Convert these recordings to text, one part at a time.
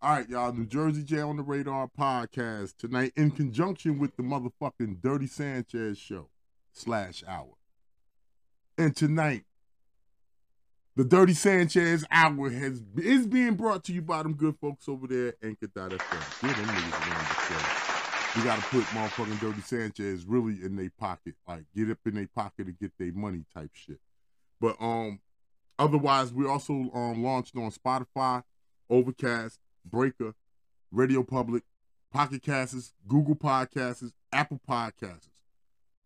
All right, y'all. New Jersey J on the Radar podcast tonight in conjunction with the motherfucking Dirty Sanchez show slash hour. And tonight, the Dirty Sanchez hour has is being brought to you by them good folks over there, Anchor.fm. Get them niggas. We gotta put motherfucking Dirty Sanchez really in their pocket, like get up in their pocket and get their money type shit. But um, otherwise, we also um launched on Spotify, Overcast, Breaker, Radio Public, Pocket Casts, Google Podcasts, Apple Podcasts,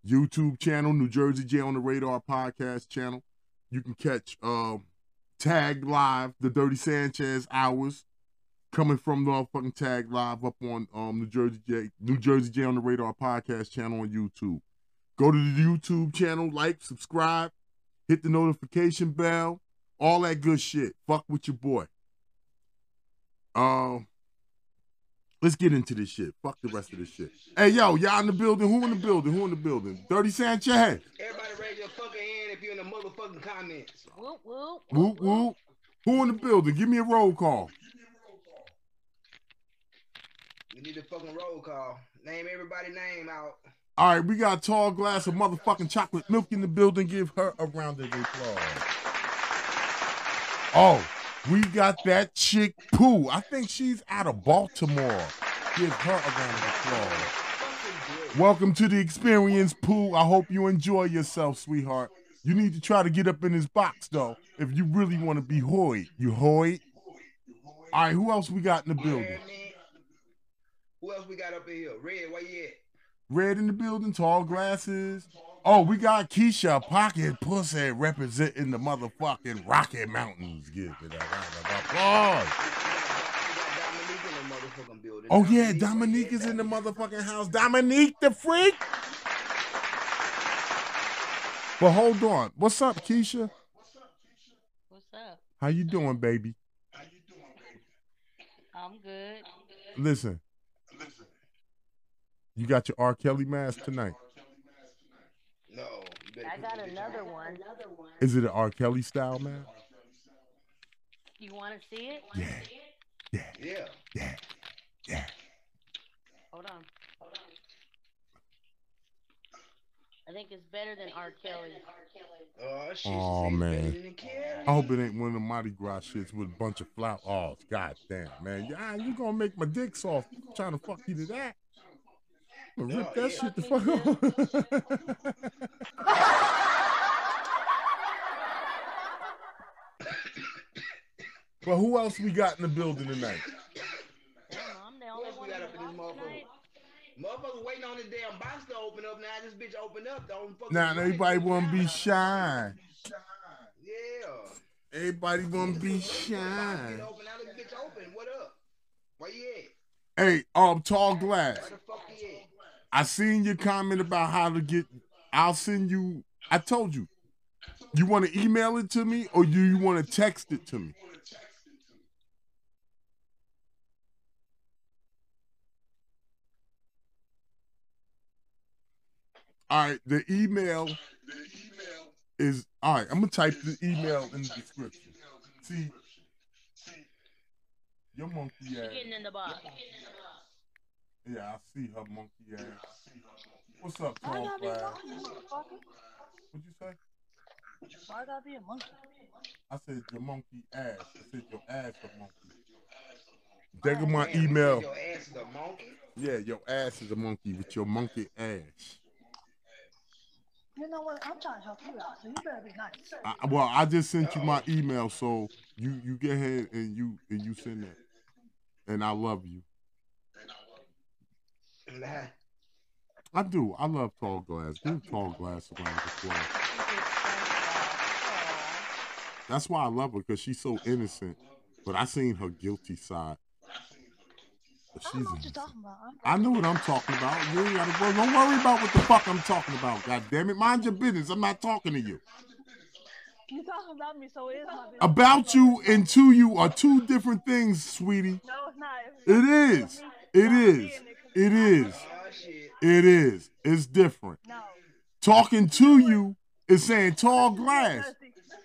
YouTube channel, New Jersey J on the Radar podcast channel. You can catch um Tag Live, the Dirty Sanchez hours coming from the fucking Tag Live up on um New Jersey J New Jersey J on the Radar podcast channel on YouTube. Go to the YouTube channel, like, subscribe, hit the notification bell, all that good shit. Fuck with your boy. Um, let's get into this shit. Fuck the rest of this shit. Hey, yo, y'all in the building? Who in the building? Who in the building? Dirty Sanchez. Everybody raise your fucking hand if you're in the motherfucking comments. Whoop, whoop. Whoop whoop. Who in the building? Give me a roll call. We need a fucking roll call. Name everybody name out. All right, we got a tall glass of motherfucking chocolate milk in the building. Give her a round of applause. Oh, we got that chick Pooh. I think she's out of Baltimore. Give her a round of applause. Welcome to the experience, Pooh. I hope you enjoy yourself, sweetheart. You need to try to get up in this box, though, if you really want to be Hoyt. You Hoyt? All right, who else we got in the building? Who else we got up in here? Red, where you at? Red in the building, tall glasses. Oh, we got Keisha Pocket Pussy representing the motherfucking Rocky Mountains. Give it a round of applause. We got, we got Dominique in the motherfucking. Oh, yeah, Dominique is in the motherfucking house. Dominique the freak. But hold on. What's up, Keisha? What's up? Keisha? What's up? How you doing, baby? I'm good. listen Listen. You got your R. Kelly mask tonight. No, I got another one. Is it an R. Kelly style man? You want to see it? Yeah, yeah, Yeah. yeah, yeah. Hold on. I think it's better than R. Kelly. Oh shit. she Aw, said it's man. better than the Kelly. I hope it ain't one of the Mardi Gras shits with a bunch of flower. Oh, god damn, man. Yeah, you gonna make my dick soft trying to fuck you to that. I'm rip Oh, that yeah. shit the fuck off. but who else we got in the building tonight? I don't know. I'm the Who else we got up in this box motherfucker? Motherfuckers waiting on this damn box to open up now. This bitch opened up. Don't fucking Now, wait. everybody wanna be shy. Yeah. Everybody wanna be Box shy. get open. Now this bitch open. What up? Where you at? Hey, um, tall glass. Where the fuck you at? I seen your comment about how to get. I'll send you. I told you. You want to email it to me or do you want to text it to me? All right, the email is all right. I'm gonna type the email in the description. See, your monkey ass. getting in the box. Yeah, I see her monkey ass. What's up, Why I gotta be a monkey. What'd you say? Why I gotta be a monkey? I said your monkey ass. I said your ass a monkey. There go my email. Your ass is a monkey. Yeah, your ass is a monkey with your monkey ass. You know what? I'm trying to help you out, so you better be nice. I, well, I just sent you my email, so you you get ahead and you and you send that. And I love you. Nah. I do. I love tall glass. Give tall glass around the floor. That's why I love her because she's so innocent. But I seen her guilty side. But I she's don't know what you're talking about. I'm know what I'm talking about. You ain't gotta worry. Don't worry about what the fuck I'm talking about. God damn it. Mind your business. I'm not talking to you. you talking about me, so it is my business. About you and to you are two different things, sweetie. No, it's not. It is. It is. It is. Shit. It is. It's different. No. Talking to you is saying tall glass.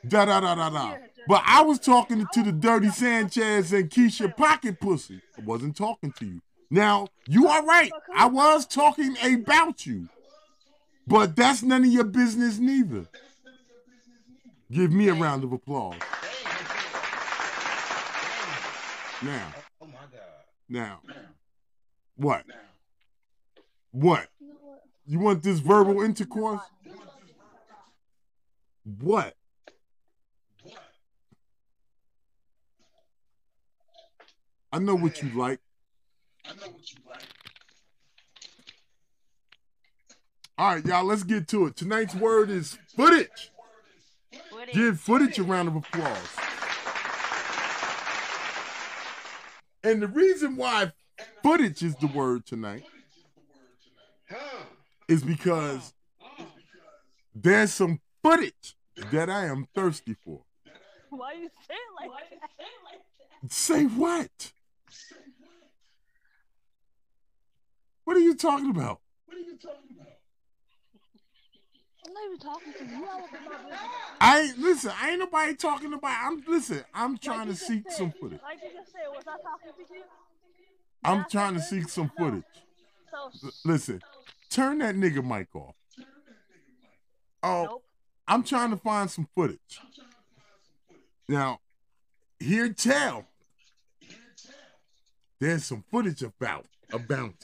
Da da da da da. But I was talking to the Dirty Sanchez and Keisha Pocket Pussy. I wasn't talking to you. Now, you are right. I was talking about you. But that's none of your business neither. Give me a round of applause. Now, Oh my god. now. What? What? You know what? You want this verbal intercourse? What? I know what you like. I know what you like. All right, y'all, let's get to it. Tonight's word is footage. Footage. Give footage a round of applause. And the reason why footage is the word tonight is because there's some footage that I am thirsty for. Why you say it like that? Say what? What are you talking about? What are you talking about? I'm not even talking to you. You all up in my business. I ain't listen. I ain't nobody talking about. I'm listen. I'm trying you to seek said- some footage. Like you just said, was I talking to you? I'm trying to seek some footage. L- Listen, turn that nigga mic off. Oh, nope. I'm trying to find some footage. Now, here tell. There's some footage about a bounty.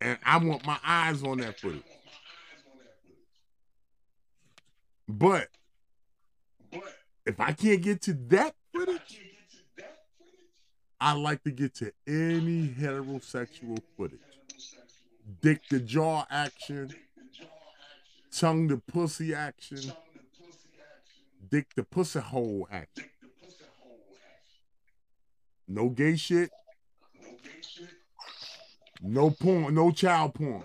And I want my eyes on that footage. But if I can't get to that footage, I like to get to any heterosexual footage. Dick the jaw action, tongue the pussy action, dick the pussy hole action. No gay shit. No porn, no child porn.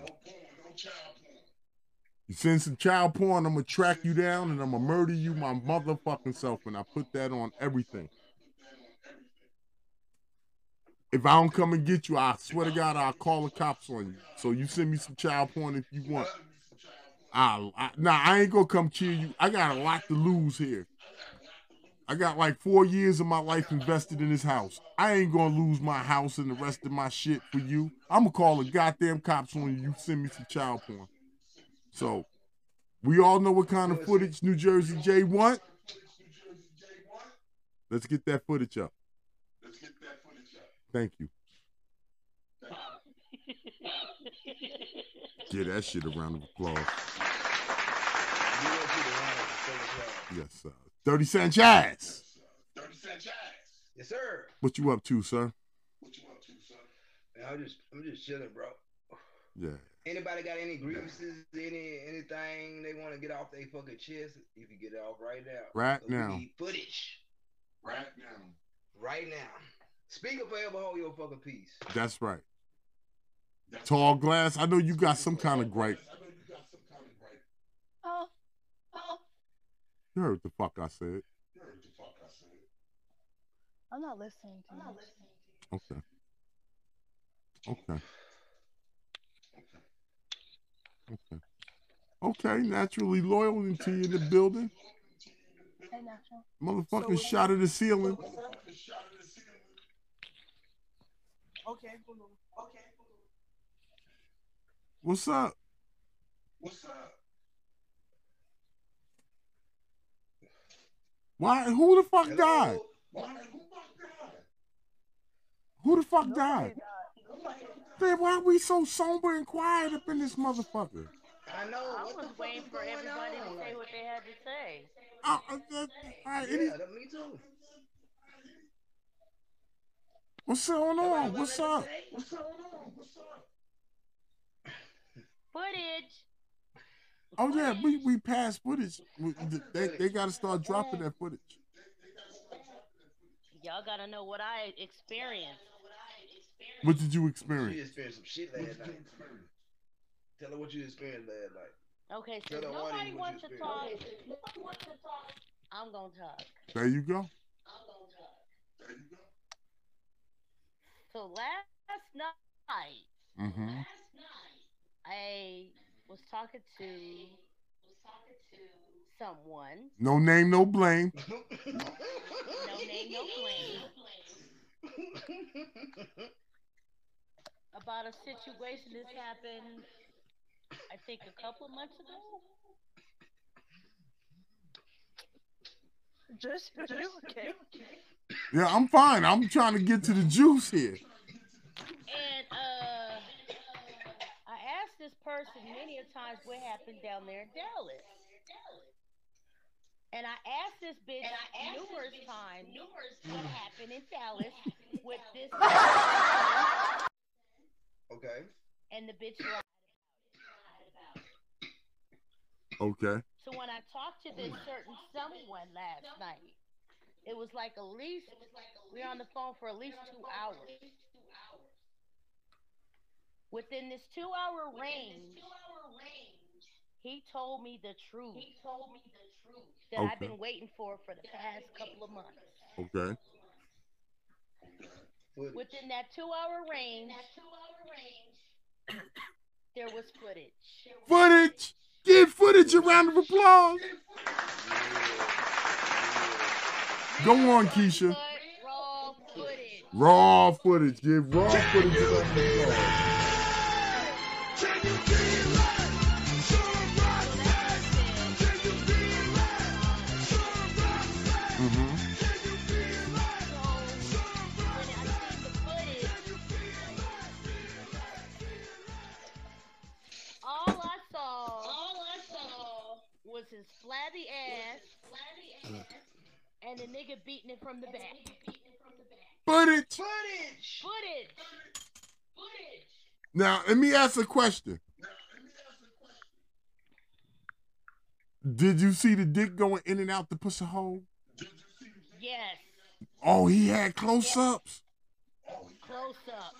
You send some child porn, I'm gonna track you down and I'm gonna murder you my motherfucking self, and I put that on everything. If I don't come and get you, I swear to God, I'll call the cops on you. So you send me some child porn if you want. I'll, I, nah, I ain't gonna come cheer you. I got a lot to lose here. I got like four years of my life invested in this house. I ain't gonna lose my house and the rest of my shit for you. I'm gonna call the goddamn cops on you. You send me some child porn. So, we all know what kind of footage New Jersey J want. Let's get that footage up. Thank you. Give that shit a round of applause. You want you to run it for so Yes, sir. Dirty Sanchez. Yes, sir. What you up to, sir? Man, I'm just, I'm just chilling, bro. Yeah. Anybody got any grievances, any anything they want to get off their fucking chest? You can get it off right now. Right 'Cause we now. need footage. Right now. Right now. Speaker forever hold your fucking peace. That's right. Tall glass. I know you got some kind of gripe. Oh, oh. You heard the fuck I said. I'm not listening to you. Okay. Okay. Okay. Okay. Naturally loyal into you in the building. Hey, Natural. Motherfucking shot at the ceiling. Okay. Okay. What's up? What's up? Why? Who the fuck died? Who the fuck died? Man, why are we so somber and quiet up in this motherfucker? I know. I what the was waiting for everybody on? to say what they had to say. Uh, uh, uh, all right, any- Yeah, that- me too. What's going on? What's up? What's going on? What's up? Footage. Oh yeah, we we passed footage. We- They they got to start dropping that footage. Y'all gotta know what I experienced. What did you You experience? experienced some shit last night. Tell her what you experienced last night. Okay, Tell so the nobody audience what wants you to talk. There you go. I'm gonna talk. There you go. So last night, last night I was talking to someone, No name, no blame. no name, no blame, about a situation that's happened, I think a couple of months ago. Just, just okay. Yeah, I'm fine. I'm trying to get to the juice here. And uh, I asked this person many a times what happened down there in Dallas. And I asked this bitch i asked numerous times numerous what happened in Dallas with this okay. and the bitch lied. Okay. So when I talked to this certain someone last night, it was like at least we were on the phone for at least two hours. Within this two hour range, two hour range, he told me the truth. He told me the truth that I've been waiting for for the past couple of months. Okay. Footage. Within that two hour range, there was footage. Footage. Give footage a round of applause. Go on, Keisha. Raw footage. Raw footage. Give raw footage a round of applause. Mm-hmm. All I saw, was his flabby ass and the nigga beating it from the back. Footage. Footage. Footage. Now, let me ask a question. Did you see the dick going in and out the pussy hole? Yes. Oh, he had close ups. Close up.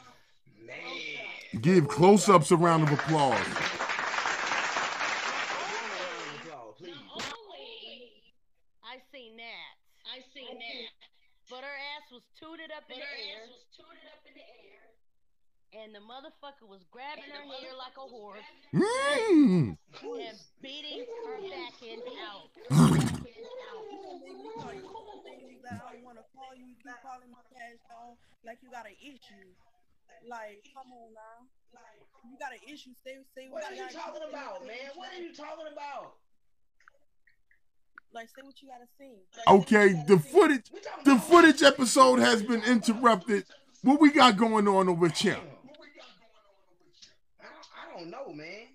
Man. Give close ups a round of applause. Applause, please. I seen that. I seen that. But her ass was tooted up in the air. And the motherfucker was grabbing her hair like a horse Mm. and beating her back end out. that I want to call you. You keep calling me cash dog like you got an issue. Like, come on now. Like, You got an issue. Say, say what, What are you talking about, man? What are you talking about? Like, say what you gotta say. Okay, the footage, the footage episode has been interrupted. What we got going on over here? I don't, I don't know, man.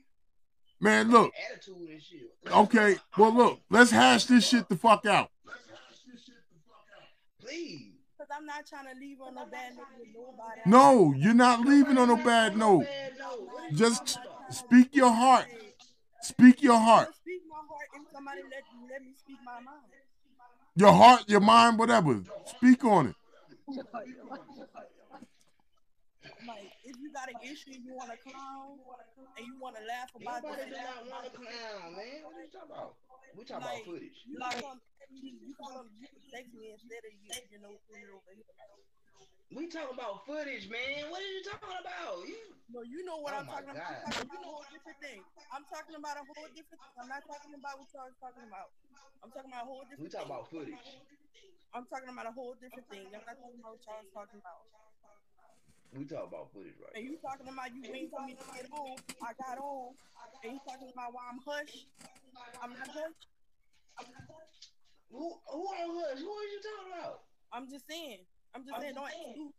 Man, look. Attitude and shit. Okay, well, look. Let's hash this shit the fuck out. Please. Because I'm not trying to leave on a bad note. No, you're not leaving on a bad note. Bad note. What are you Just speak your heart. Speak your heart. speak my heart if somebody let, let me speak my mind. Your heart, your mind, whatever. Speak on it. Like, if you got an issue you want to clown and you want to laugh about Nobody this, not want to clown, man. What are you talking about? We talking about footage. you come, you come, you can text me instead of you, you know, over here. We talking about footage, man. What are you talking about? You No, you know what Oh I'm talking about. I'm talking about a whole different thing. I'm talking about a whole different thing. I'm not talking about what y'all are talking about. I'm talking about a whole different we talking about footage. I'm talking about a whole different thing. I'm not talking about what y'all talking about. We talking about footage, right And you talking about you waiting for me to get on. I got on. And you talking about why I'm hush. I'm not hush. Who who on hush? Who are you talking about? I'm just saying. I'm just saying. Don't act stupid.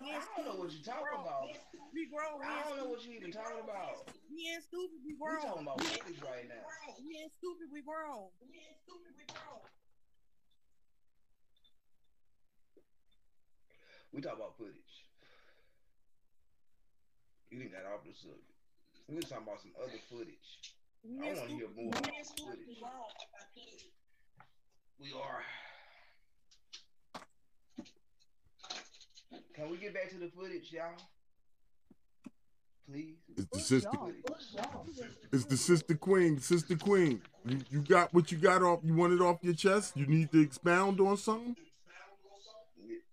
We I don't know what you're talking about. We grown. We I don't know what you're even talking about. We ain't stupid. We We talking about footage right now. We ain't stupid. We grown. We ain't stupid, we're all. We're talking about footage. You didn't got off the subject. We talking about some other footage. We I want to hear more We about ain't stupid. footage. We are. Can we get back to the footage, y'all? Please. It's the sister. Footage. It's the sister queen. Sister queen. You, you got what you got off. You want it off your chest. You need to expound on something.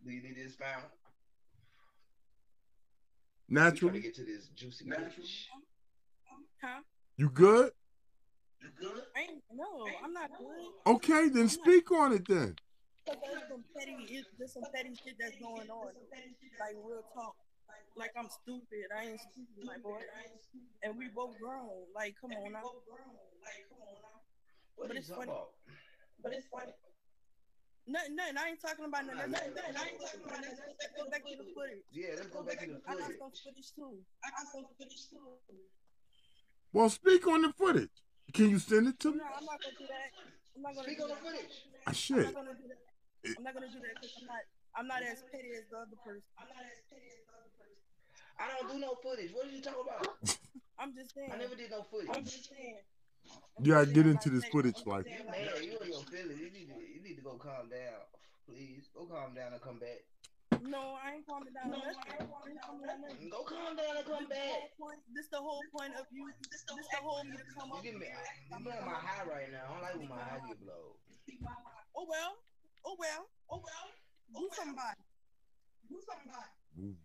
Do you need this found? We trying to get to this juicy footage. Huh? You good? I ain't, No, I'm not good. Okay, then speak on it then. Cause there's some petty, there's some petty shit that's going on. Like real talk. Like I'm stupid. I ain't stupid, my boy. And we both grown. Like, come on now. What But it's funny. about? But it's funny. Nothing, nothing. I ain't talking about nothing. Nothing, nothing. I ain't talking about nothing. Let's go back to the footage. Yeah, let's go back to the I got footage. some footage too. I got some footage too. Well, speak on the footage. Can you send it to me? No, I'm not gonna do that. I'm not gonna Speak do on the that. footage. Ah, I'm not gonna do that. I'm not gonna do that because I'm not. I'm not as petty as the other person. I'm not as petty as the other person. I don't do no footage. What are you talking about? I'm just saying. I never did no footage. I'm just saying. I'm You gotta just get into this footage petty. life. You man, you and your feelings. You need to you need to go calm down. Please. Go calm down and come back. No, I ain't calming down. nothing. I ain't calming down nothing. Go calm down and come This back. whole point. This the whole point of you. This the whole me to come You up. get me I, I'm on my high right now. I don't like when my high get blown. Oh well. Oh well. Oh well. Do oh, somebody. Do somebody. Ooh.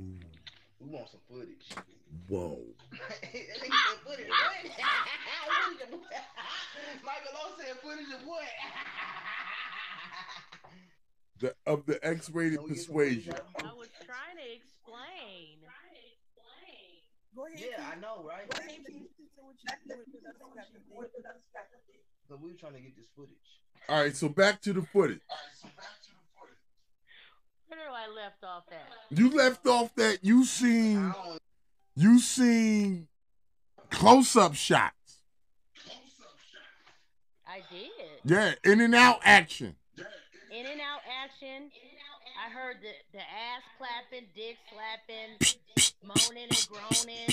Ooh. We want some footage. Whoa. That nigga said footage. What? Footage of what? Michael O said footage of what? The of the X-rated Can we get some footage persuasion. I was trying to explain. Go ahead. Yeah, I know, right? Go ahead. Keith. Say what you- what you got to say. So we were trying to get this footage. All right, so back to the footage. Where do I left off at? You left off that you seen you seen close-up shots. I did. Yeah, in and out action. In and out action. I heard the, the ass clapping, dick slapping, moaning and groaning.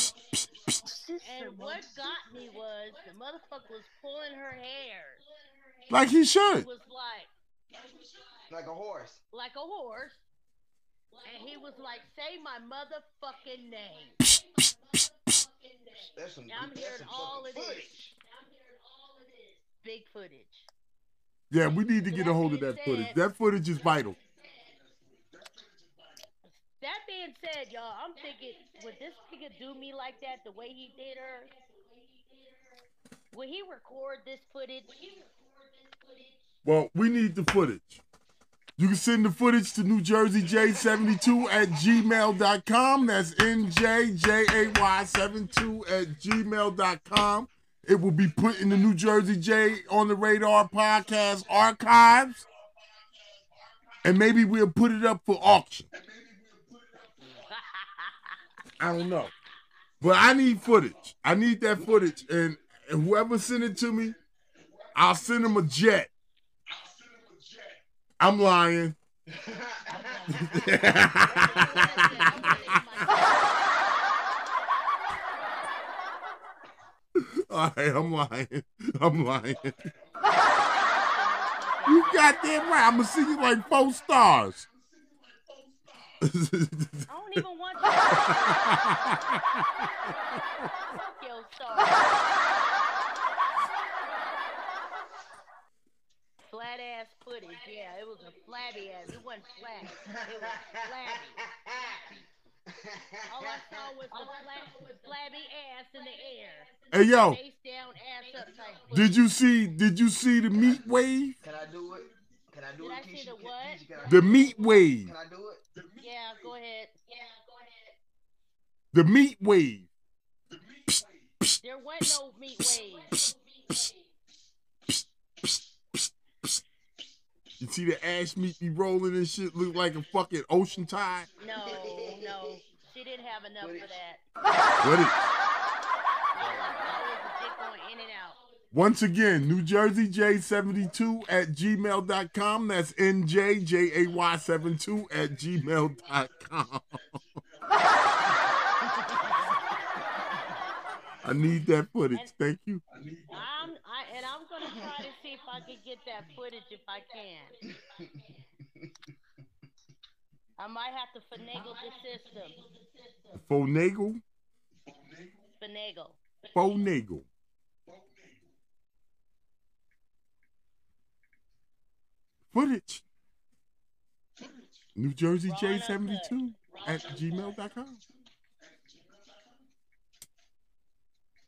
And what got me was the motherfucker was pulling her hair. Like he should. It was like like a horse. like a horse. And he was like, say my motherfucking name. That's some. And I'm that's hearing some all fucking of this. Big footage. Yeah, we need to get a hold of that footage. That footage is vital. That being said, y'all, I'm thinking, would this nigga do me like that the way he did her? Will he record this footage? Well, we need the footage. You can send the footage to New Jersey J72 at gmail.com. That's NJJAY72 at gmail.com. It will be put in the New Jersey J on the Radar podcast archives. And maybe we'll put it up for auction. I don't know. But I need footage. I need that footage. And whoever sent it to me, I'll send him a jet. I'm lying. All right, I'm lying. I'm lying. You got that right. I'm gonna see you like four stars. I don't even want you. Fuck your star. Flat ass footage, yeah, it was a flabby ass. It wasn't flat. It was flabby. All I saw was the flat, flabby ass in the air. hey yo, Face down, ass up did you see? Did you see the meat wave? Can I do it? Can I do Did it, I see Keisha? the what? Keisha, can I- The meat wave. Can I do it? Yeah, go ahead. Yeah, go ahead. The meat wave. There wasn't no meat wave. You see the ash meat be rolling and shit, look like a fucking ocean tide. No, no. She didn't have enough for that. What it? All I saw was the dick going in and out. Once again, New Jersey J72 at gmail.com. That's NJJAY72 at gmail.com. I need that footage. Thank you. I'm I and I'm gonna try to see if I can get that footage if I can. I might have to finagle the system. Fonagle. Finagle. Fonagle. Footage. New Jersey J72 at gmail.com.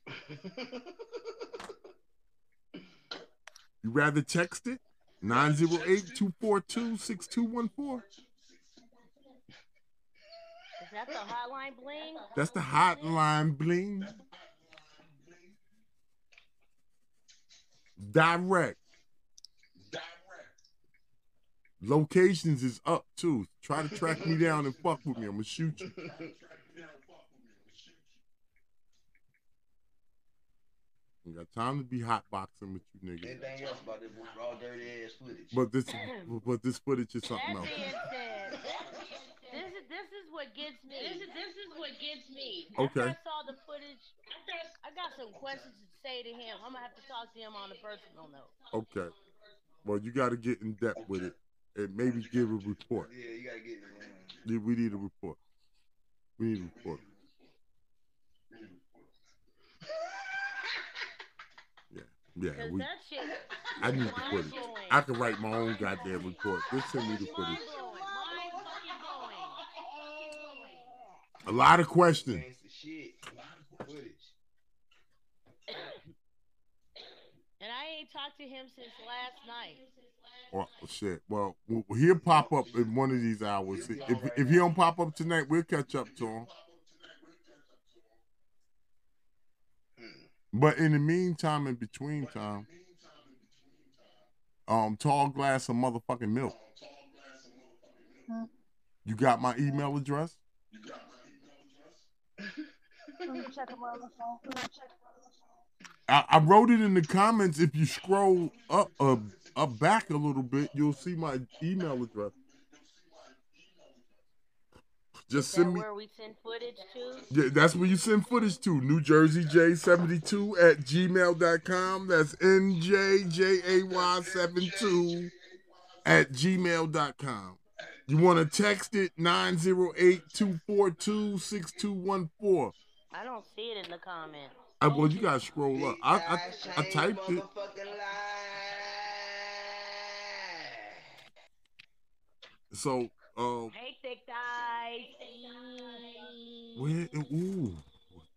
You rather text it? 908-242-6214. Is that the hotline bling? That's the hotline bling. Direct. Locations is up too. Try to track me down and fuck with me. I'm gonna shoot you. You got time to be hotboxing with you niggas. Anything else about this raw dirty ass footage? But this but this footage is something else. this is this is what gets me. This is this is what gets me. Okay. After I saw the footage, I got some questions to say to him. I'm gonna have to talk to him on a personal note. Okay. Well, you got to get in depth with it and maybe give a report. yeah, you gotta get it. Man. Yeah, We need a report. We need a report. Yeah, yeah. We, that shit. I need the footage. mind-blowing. I can write my own goddamn report. Just send me the footage. Mind-blowing. Mind-fucking-blowing. A lot of questions. Footage. And I ain't talked to him since last night. Oh shit. Well, he'll pop up in one of these hours. If if he don't pop up tonight, we'll catch up to him. But in the meantime, in between time, um, tall glass of motherfucking milk. Hmm. You got my email address? Let me check him on the phone. Let me check. I, I wrote it in the comments. If you scroll up uh, up back a little bit, you'll see my email address. Just send me. where we send footage to? Yeah, that's where you send footage to. New Jersey J72 at gmail.com. That's NJJAY72 at gmail.com. You want to text it 908 242 6214. I don't see it in the comments. Uh, Well, you got to scroll up. I, I, I typed it. So, uh, Hey, thick thighs. where, ooh,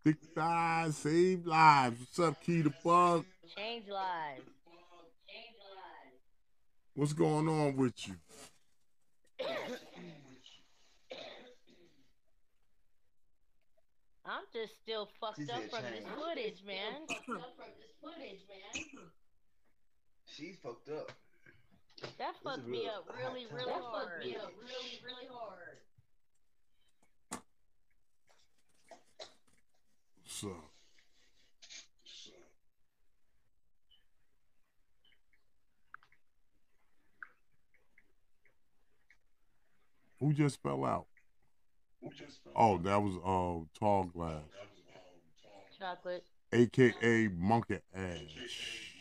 thick thighs, save lives. What's up, Key the Fug? Change lives. Change lives What's going on with you? I'm just still fucked She up from this footage, man. She's fucked up. That fucked is me up really, really That hard. So, who just fell out? Oh, that was uh tall glass, Chocolate. aka monkey ash.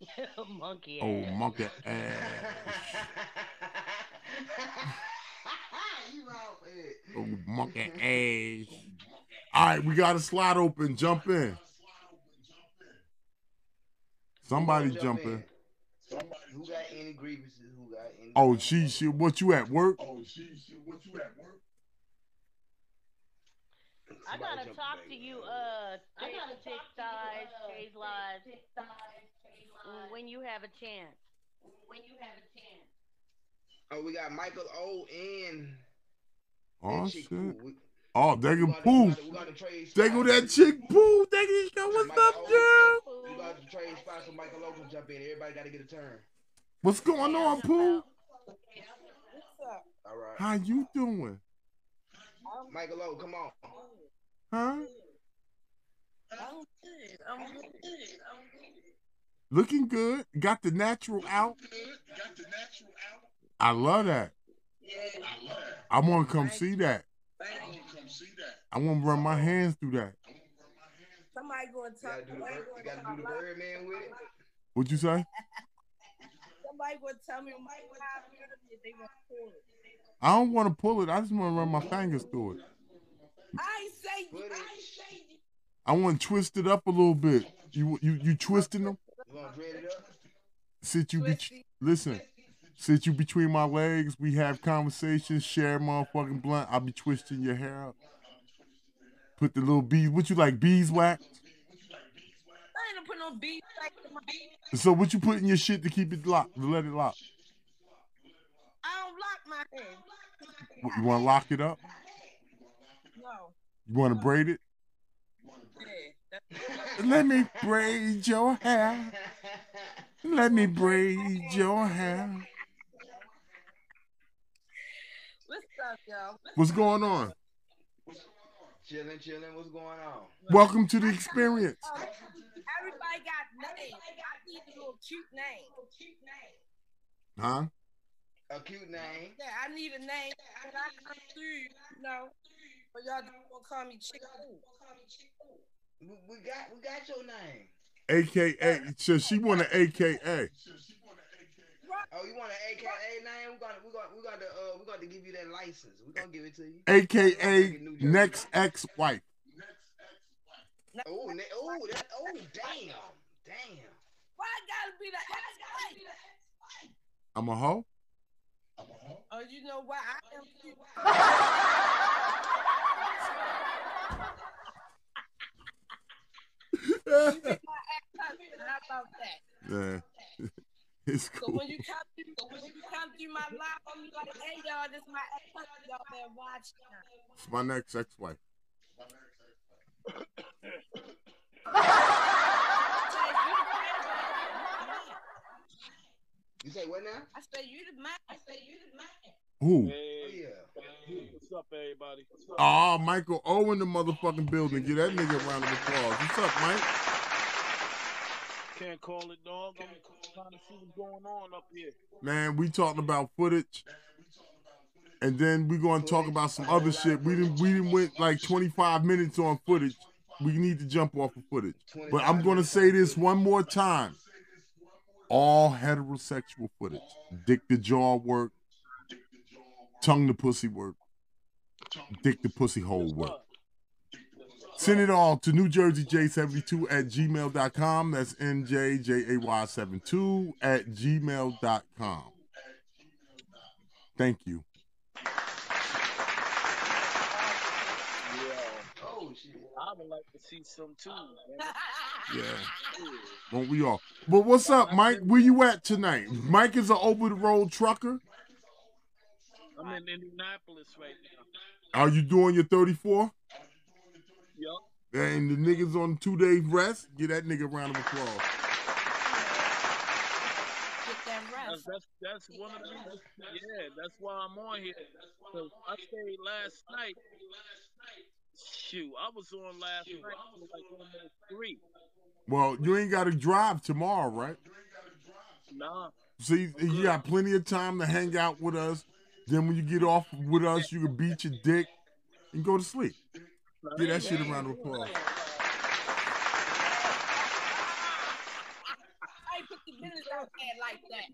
Monkey Oh, monkey ash. you wrong it. Oh, monkey ass. All right, we got a slot open. Jump in. Somebody jump in. Who got any grievances? Who got any? Oh, she, she, what you at work? I Somebody gotta jump talk in, to baby. you, uh, thick, thick thighs, Shay's lives, when you have a chance. Oh, we got Michael O and Oh, oh that chick shit. We- Oh, they can got- we poo. got- we got to trade They go that chick poo. They can go. What's Michael up, O, girl? We got to trade spots so Michael O can jump in. Everybody got to get a turn. What's going on, poo? What's? All right. How you doing? Michael O, come on. Huh? I'm good. I'm good. I'm good. Looking good. Got the natural out. I love that. Yeah. I want to come see that. Thank you. I want to run my hands through that. Somebody going to You tell gotta do the bird, going you gotta do the Birdman with it. What'd you say? Somebody going to tell me my five minutes if they want to pull it. I don't want to pull it. I just want to run my fingers through it. I say I say. I want to twist it up a little bit. You you you twisting them? You want to dread it up? Sit you be listen. Sit you between my legs. We have conversations. Share motherfucking blunt. I'll be twisting your hair up. Put the little bees. What you like? Beeswax? I ain't gonna put no don't be like my. So what you put in your shit to keep it locked, to let it lock? I don't lock my hand. What, you want to lock it up? No. You want to braid it? Yeah. That's, Let me braid your hair. Let me braid your hair. what's up, y'all? What's going on? chilling, chilling. What's going on? Welcome to the experience. Everybody got names. I need a little cute name. Cute name. Huh? A cute name. Yeah, I need a name. When I come through, you know, or y'all just gonna call me Chick Ooh. We, we got we got your name. AKA. So she want an AKA. Oh, you want an AKA name? We're gonna we gonna we gonna uh we gonna give you that license. We're gonna give it to you. AKA next ex-wife. Oh, ne- oh, that, oh, damn, damn. Why I gotta be the ex-wife? I'm a hoe. Oh, you know why I am too. You be my ex-husband. How about that? Yeah. It's So when you come through, when you come through my life, I'm like, hey y'all, this my ex-husband. Y'all better watch. It's my next ex-wife. You say what now? I said you the man. I said you the man. Who? Oh Hey, what's up, everybody? What's up? Oh, Michael O in the motherfucking building. Get that nigga a round of applause. What's up, Mike? Can't call it, dog. I'm trying to see what's going on up here. Man, we talking about footage. And then we gonna talk about some other shit. We didn't we didn't went like 25 minutes on footage. We need to jump off of footage. But I'm gonna say this one more time. All heterosexual footage. Dick to jaw work, tongue to pussy work, dick to pussy hole work. Send it all to New Jersey J72 at gmail.com. That's NJJAY72 at gmail.com. Thank you. Oh. I would like to see some too. Man. Yeah. Won't we all? But what's up, Mike? Where you at tonight? Mike is an over the road trucker. I'm in Indianapolis right now. Are you doing your 34? Yup. And the niggas on two days rest? Give that nigga a round of applause. Get that That's, rest. that's that's one of the reasons. Yeah, that's why I'm on here. Cause I stayed last night. Shoot, I was on last night till like almost three. Well, you ain't got to drive tomorrow, right? Nah, See, you got plenty of time to hang out with us. Then when you get off with us, you can beat your dick and go to sleep. Get that shit around round of applause. I put the business out there like that.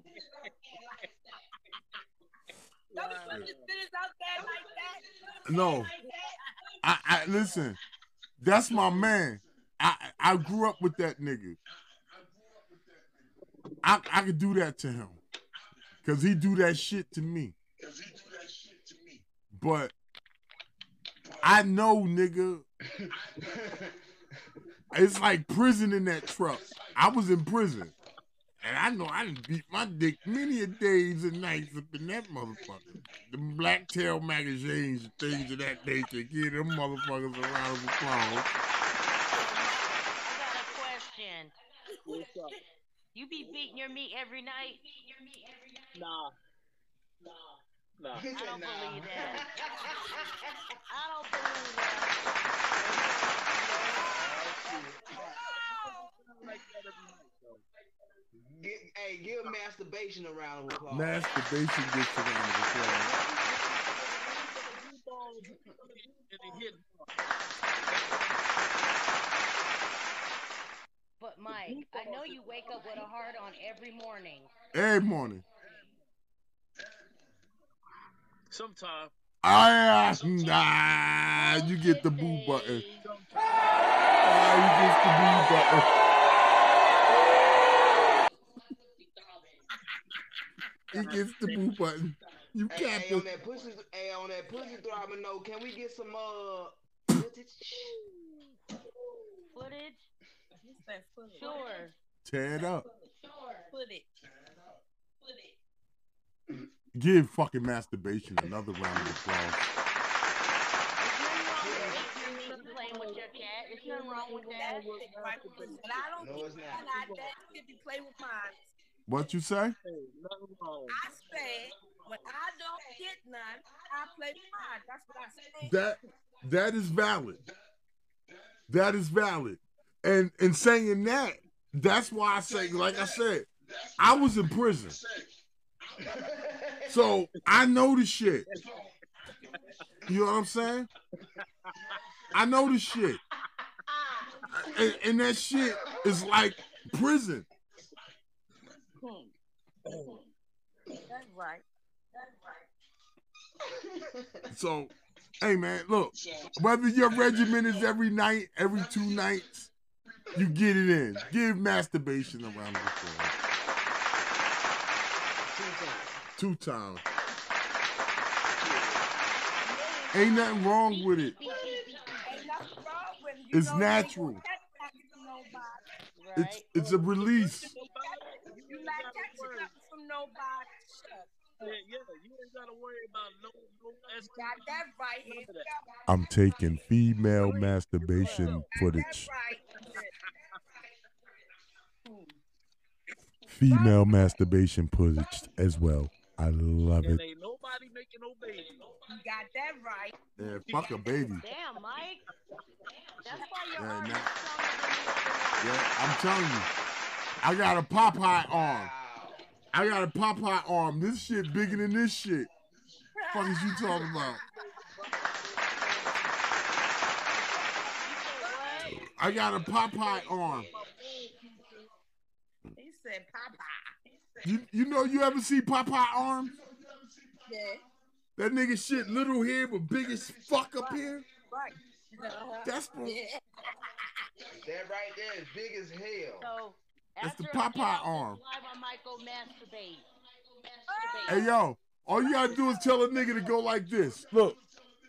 Don't the business out there like that. No. I, I listen. That's my man. I I grew up with that nigga. I I could do that to him, cause he do that shit to me. But I know, nigga, it's like prison in that truck. I was in prison, and I know I didn't beat my dick many a days and nights up in that motherfucker. The Blacktail magazines and things of that nature. Give them motherfuckers a round of applause. I got a question. what's up? You be beating your meat every night? Nah, nah. He I said, don't nah. believe that. I don't believe that. Like that every night, though. Get, hey, give masturbation a round of applause. Masturbation gets a round of applause. And But Mike, I know you wake up with a heart on every morning. Every morning. Sometime. Ah, nah, you get the boo button. Ah, you get the boo button. He gets the boo button. You Hey, got hey, on that pussy, hey, on that pussy throbbing note, can we get some uh footage? Footage? What's that foot? Sure. Tear it up. Put it. Give fucking masturbation another round of applause. What you say? I when I don't get none, I play mine. That's what I said. That that is valid. That is valid. And in saying that, that's why I say, like I said, I was in prison. So I know the shit. You know what I'm saying? I know the shit. And, and that shit is like prison. That's right. So, hey man, look, whether your regimen is every night, every two nights, you get it in. Give masturbation around the applause. Two times. Ain't nothing wrong with it. Ain't nothing wrong with it. You It's know, you ain't natural. gonna catch nothing from nobody. It's it's a release. You not catching nothing from nobody. Shut. Yeah, yeah, you ain't gotta worry about no no STD. Got that right here. None of that. I'm taking female masturbation footage. Female masturbation footage as well. I love And it. ain't nobody making no babies. You got that right. Yeah, fuck a baby. Damn, Mike. That's why your Yeah, arm nah. is stronger than the other one. Yeah, I'm telling you. I got a Popeye arm. I got a Popeye arm. This shit bigger than this shit. Fuck is you talking about? I got a Popeye arm. He said, Papa. You you know you ever see Popeye arms? Yeah. That nigga shit little here but big as fuck up here. Right. That's the Yeah. That right there is big as hell. So That's the after I get Popeye arm. this Live, I might masturbate. Hey yo, all you gotta do is tell a nigga to go like this. Look.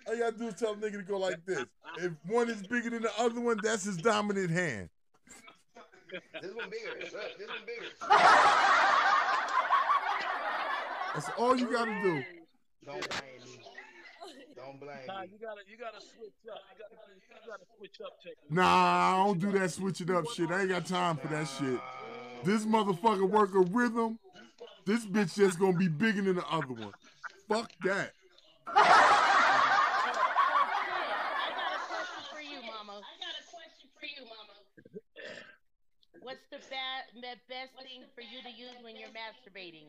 All you gotta do is tell a nigga to go like this. If one is bigger than the other one, that's his dominant hand. This one bigger. Look, this one bigger. That's all you gotta do. Don't blame me. Don't blame Nah, me. you gotta you gotta switch up. You gotta you gotta switch up technique. Nah, I don't do that switching up shit. I ain't got time for that shit. This motherfucker work a rhythm. This bitch just gonna be bigger than the other one. Fuck that. Oh, shit. I got a question for you, Mama. I got a question for you, Mama. What's the ba- the best thing for you to use when you're masturbating?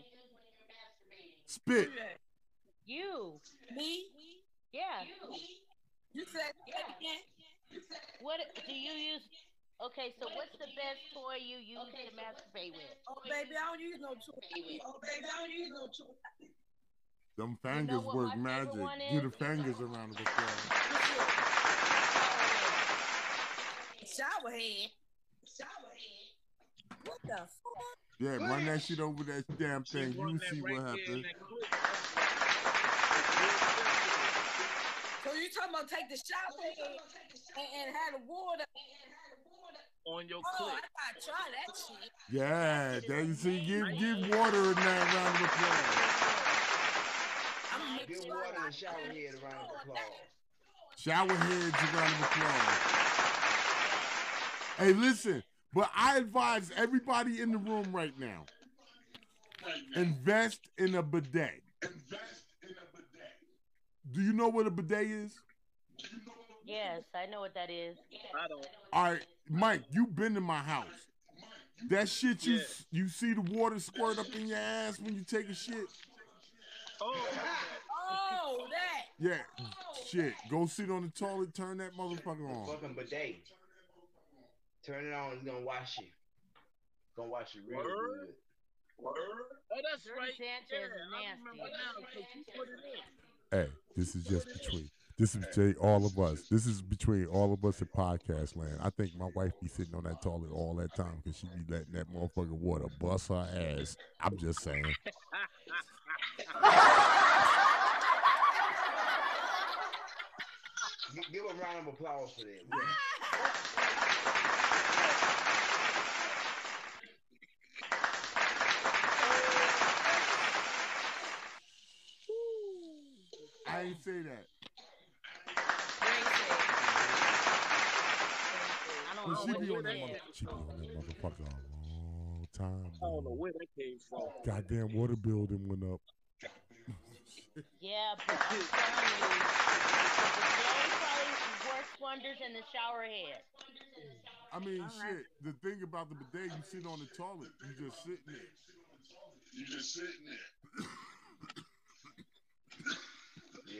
Spit. You. Me? Yeah. You said that again? What do you use? Okay, so what's the best toy you use to masturbate with? Oh, baby, I don't use no toy. Oh, baby, I don't use no toy. Them fingers what work magic. Do the fingers around of applause. Shower head. Shower head. What the fuck? Yeah, run that shit over that damn thing. Run You see right what there in happens. So you talking about take the shower oh, head and, and have the water? On your Oh, clip. I gotta try that shit. Yeah, there you see. Give give water in that round of applause. I'm gonna make Give sure water I and shower head around the applause. Shower heads a round of applause. Hey, listen, but I advise everybody in the room right now. Invest in a bidet. Invest in a bidet. Do you know what a bidet is? Yes, I know what that is. I don't. All right, Mike, you been in my house. That shit you Yeah. you see the water squirt up in your ass when you take a shit? Oh, Oh, that. Yeah, shit. Go sit on the toilet, turn that motherfucker on. Fucking bidet. Turn it on, He's gonna wash you. Gonna wash you real Word? good. oh, that's Dirty right. Sanchez yeah, is I nasty. now because you put it in. Hey, this is just between this is between all of us. This is between all of us in podcast land. I think my wife be sitting on that toilet all that time because she be letting that motherfucking water bust her ass. I'm just saying. Give a round of applause for that. I ain't say that. I don't she be on that mother, she be on that motherfucker a long time. I don't know where that came from. Goddamn water bill then went up. Yeah, but I'm telling you, the bidet works wonders in the shower head. I mean, shit. The thing about the bidet, you sit on the toilet, you just sitting there. You just sitting there.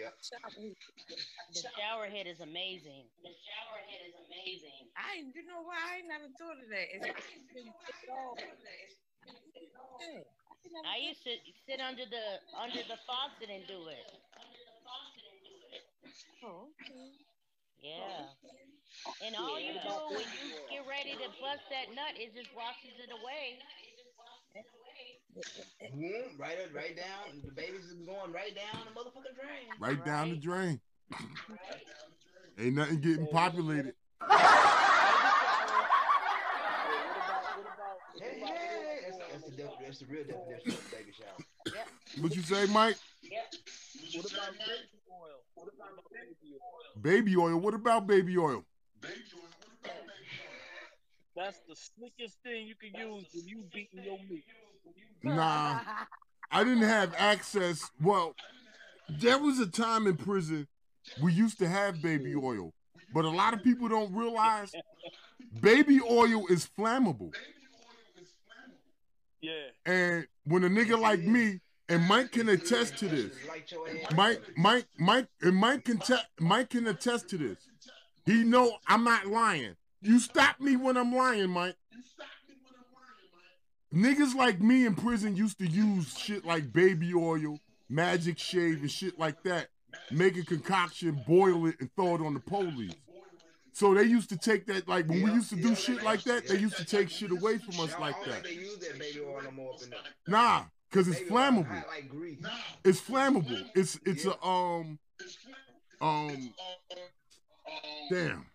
Yep. The shower head is amazing. The shower head is amazing. I ain't- you know why I ain't never thought of that. It's been put off. Yeah, never I used to sit under the under the faucet and do it. oh, okay. Yeah. And all you do when you get ready to bust that nut is just washes it away. Boom, right, up- right down. The baby's going right down the motherfucking drain. Right down the Right. drain. Ain't nothing getting populated. Hey, hey, that's, that's, the, that's the real definition of baby shower. What you say, Mike? What about baby oil? What about baby oil? Baby oil. What about baby oil? That's the slickest thing you can use when you beating your meat. Nah, I didn't have access. Well, there was a time in prison we used to have baby oil, but a lot of people don't realize baby oil is flammable. Yeah. And when a nigga like me and Mike can attest to this, Just light your ass. Mike, Mike, Mike, and Mike can te- Mike can attest to this. He know I'm not lying. You stop me when I'm lying, Mike. Niggas like me in prison used to use shit like baby oil, magic shave, and shit like that. Make a concoction, boil it, and throw it on the police. So they used to take that, like when we used to do yeah, shit like that, they used to take shit away from us like that. Nah, cause it's flammable. It's flammable. It's it's a um um damn.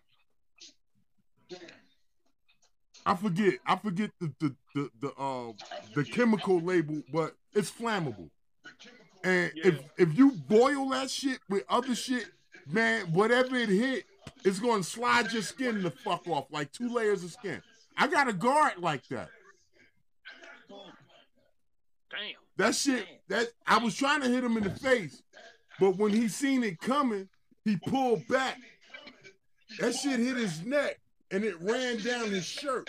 I forget. I forget the the the, the um the chemical label, but it's flammable. And if if you boil that shit with other shit, man, whatever it hit, it's gonna slide your skin the fuck off like two layers of skin. I got a guard like that. Damn. That shit, that I was trying to hit him in the face, but when he seen it coming, he pulled back. That shit hit his neck and it ran down his shirt.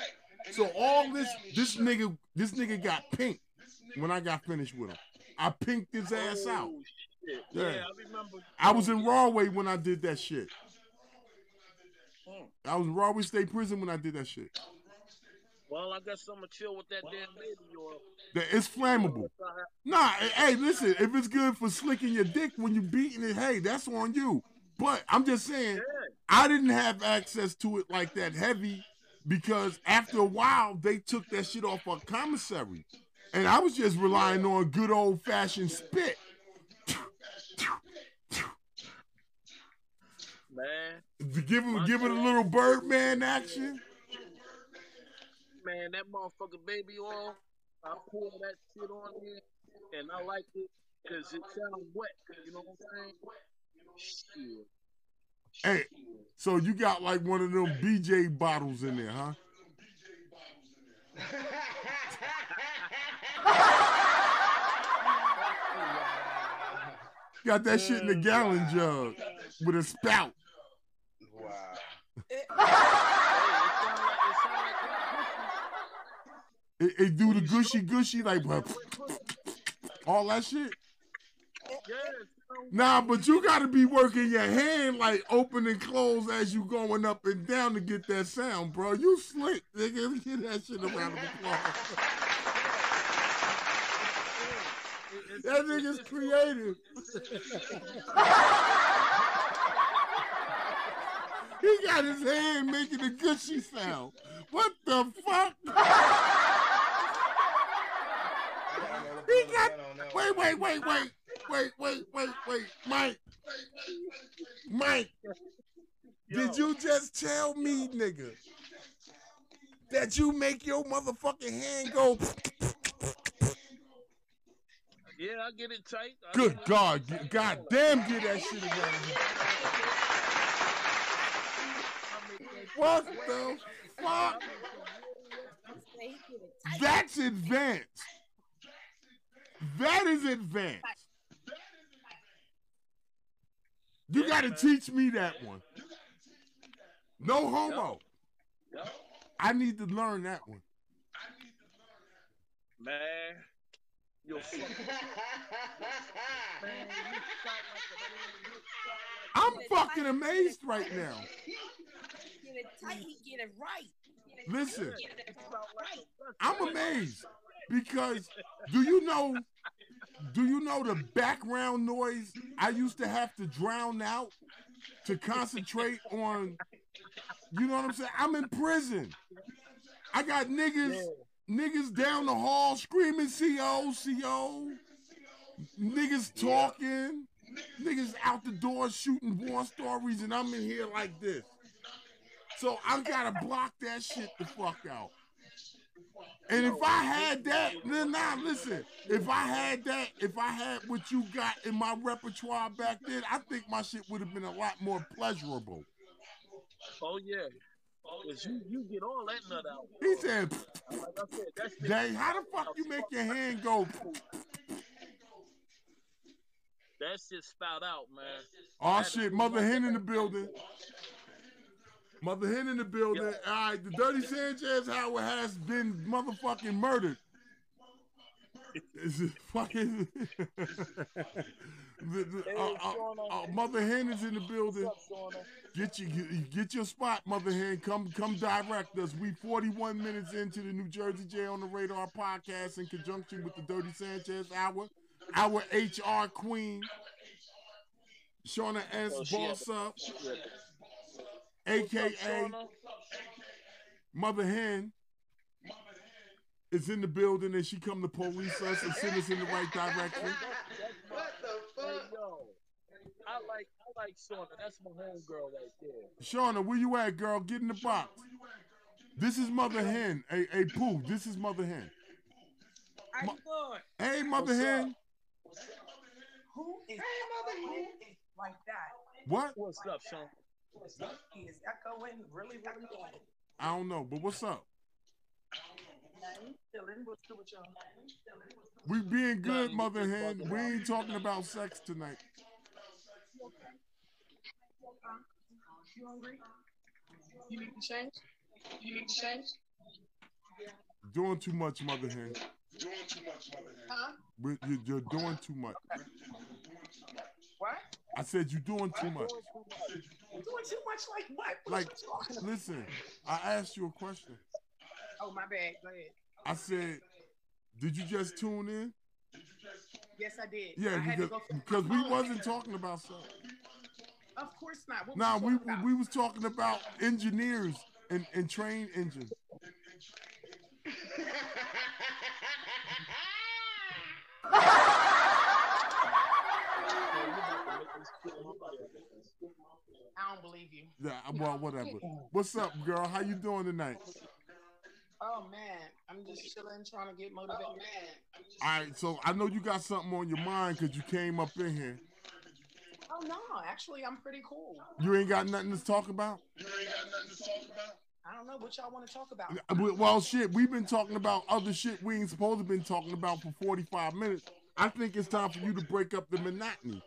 So all this, this nigga, this nigga got pink when I got finished with him. I pinked his ass oh, out. Oh. Yeah. Yeah. I remember. I was in Rahway when I did that shit. Hmm. I was in Rahway State Prison when I did that shit. Well, I guess I'm gonna chill with that damn baby oil. That it's flammable. Nah, hey, listen, if it's good for slicking your dick when you beating it, hey, that's on you. But I'm just saying, I didn't have access to it like that heavy because after a while they took that shit off our commissary. And I was just relying on good old fashioned spit. Man, give him give it a little Birdman action. man, that motherfucking baby oil. I pour that shit on there, and I like it because it sounds wet. You know what I'm saying? Shit. Hey, so you got like one of them BJ bottles in there, huh? Got that shit in a gallon jug with a spout. wow. It it sound like It, it do the gushy gushy like all that shit. yeah, it sound Nah, but you gotta be working your hand like open and close as you going up and down to get that sound, bro. You slick, nigga. Get that shit around the applause. That nigga's creative. he got his hand making a Gucci sound. What the fuck? He. Wait, wait, wait, wait, wait, wait, wait, wait, Mike. Mike, did you just tell me, nigga, that you make your motherfucking hand go? Yeah, I get it tight. I Good it- God, g- God damn, get that shit away. What the fuck? Say he get it tight. That's advanced. That is advanced. You Yeah, got to man. teach me that one. No homo. Yup. I need to learn that one. Man, you're fucking man. You shot like a man. I'm fucking amazed right now. Get it tight. Get it right. Listen, a, you shot like a I'm amazed because do you know do you know the background noise I used to have to drown out to concentrate on you know what I'm saying? I'm in prison. I got niggas niggas down the hall screaming CO CO. Niggas talking. Niggas out the door shooting war stories and I'm in here like this. So I gotta block that shit the fuck out. And if I had that, then now listen, if I had that, if I had what you got in my repertoire back then, I think my shit would have been a lot more pleasurable. Oh yeah. Cause you, you get all that nut out. He said, Like I said, that shit. Dang, how the fuck you make your hand go? That shit spout out, man. Oh shit, Mother Hen in the building. Mother Hen in the building. All right, the Dirty Sanchez Hour has been motherfucking murdered. Is it fucking the, the, uh, uh, uh, Mother Hen is in the building. Get your get your spot, Mother Hen. Come come direct us. We 41 minutes into the New Jersey J on the Radar podcast in conjunction with the Dirty Sanchez Hour. Our HR queen, Shauna S. Oh, Boss Up, up, aka Shauna? Mother Hen, is in the building and she come to police us and send us in the right direction. what the Hey, fuck? yo. I like I like Shauna. That's my homegirl right there. Shauna, where you at, girl? Get in the box. This is Mother Hen. Hey, hey, Pooh, this is Mother Hen. How you doing? Hey, Mother What's up? Hen. Who is, who is like that? What? What's up, Sean? He is echoing really, really bad. I don't know, but what's up? Nothing. Chilling. What's good with y'all? We being good, Nothing, Mother Hen. We ain't talking about sex tonight. Huh? You hungry? You need to change? You need to change? Doing too much, Mother Hen. Huh? We- you- You're doing too much. What? I said you're doing too much. You doing too much like what? What Like, listen, I asked you a question. Oh, my bad. Go ahead. I said, did you just tune in? Yes, I did. Yeah, to because because we wasn't talking about sex. Of course not. What Nah, we about? we was talking about engineers and, and train engines. I don't believe you. Yeah, well, whatever. What's up, girl? How you doing tonight? Oh man, I'm just chilling, trying to get motivated. Oh, All right, so I know you got something on your mind because you came up in here. Oh no, actually, I'm pretty cool. You ain't got nothing to talk about. You ain't got nothing to talk about. I don't know what y'all want to talk about. Well, shit, we've been talking about other shit we ain't supposed to been talking about for 45 minutes. I think it's time for you to break up the monotony.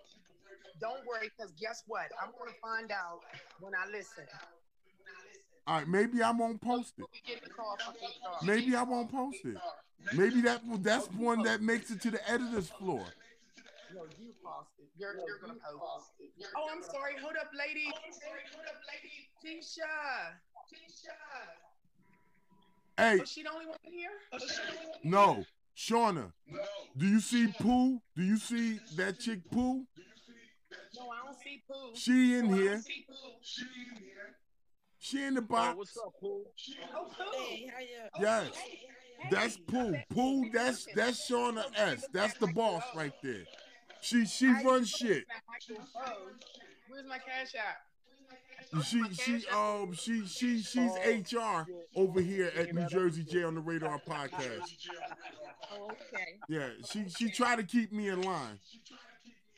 Don't worry, because guess what? I'm gonna find out when I listen. All right, maybe I won't post it. We get the call from HR. Maybe I won't post it. Maybe that that's one that makes it to the editor's floor. No, you post it. You're, you're gonna post it. Oh, I'm sorry. Hold up, lady. Tisha. Tisha. Hey, Oh, she the only one here? no, Shauna, No. do you see Pooh? Do you see that chick Pooh? No, I don't see Pooh. She in No, I here. don't see Pooh. She in the Oh, box. what's up, Pooh? Oh, Pooh. Yes, that's Pooh. Pooh, that's that's Shauna S. That's the boss right there. She she runs shit. Oh, where's my cash app? She she um she she she's HR over here at New Jersey J on the Radar podcast. Oh, okay. Yeah, she she tried to keep me in line.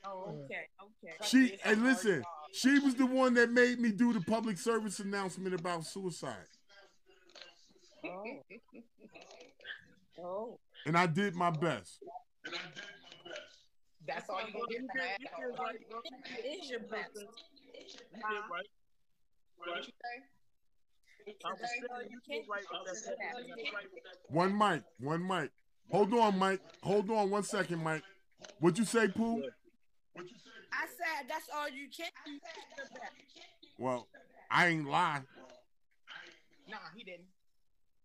Oh, okay. Okay. She and listen, she was the one that made me do the public service announcement about suicide, Oh. oh. and I did my best. That's all you Well, gonna you get did, from you that. did right, bro. It is your best. You did right. What you say? I was saying you did right with that. That's You did right with that. One mic, one mic. Hold on, Mike. Hold on one second, Mike. What'd you say, Pooh? I said that's all you can do. It's your best. Well, I ain't lie, Nah, he didn't.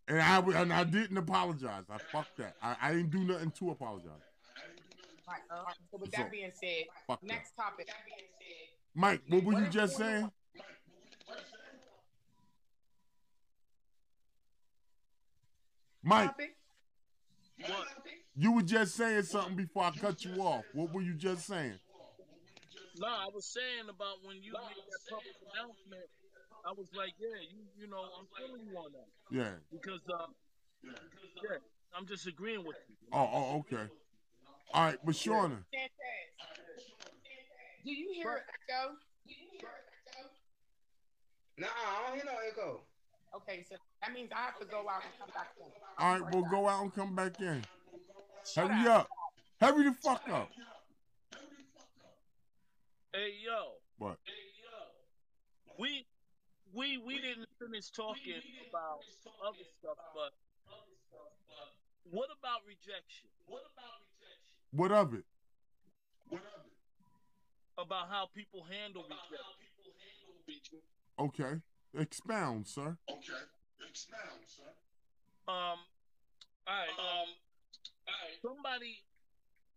and I and I didn't apologize. I fucked that. I, I didn't do nothing to apologize. Right. Uh, So with So, that being said, Fuck that. next topic. Mike, what were you just saying? Mike, Topic. What? you were just saying something before I cut you off. What were you just saying? No, I was saying about when you made that public announcement. I was like, yeah, you you know, I'm feeling you on that Yeah. because uh, yeah, I'm just agreeing with you. Oh, oh, okay. All right, but Shauna, Sanchez. Do you hear echo? Nah, I don't hear no echo. Okay, so that means I have to go out and come back in. all right, we'll go out and come back in. Shut Hurry up. Hurry the fuck up. Hey yo, What? Hey yo. We we we didn't finish talking about other stuff, but what about rejection? What about rejection? What of it? What of it? About how people handle rejection. Okay. Expound, sir. Okay. Expound, sir. Um, all right. Um, all right. somebody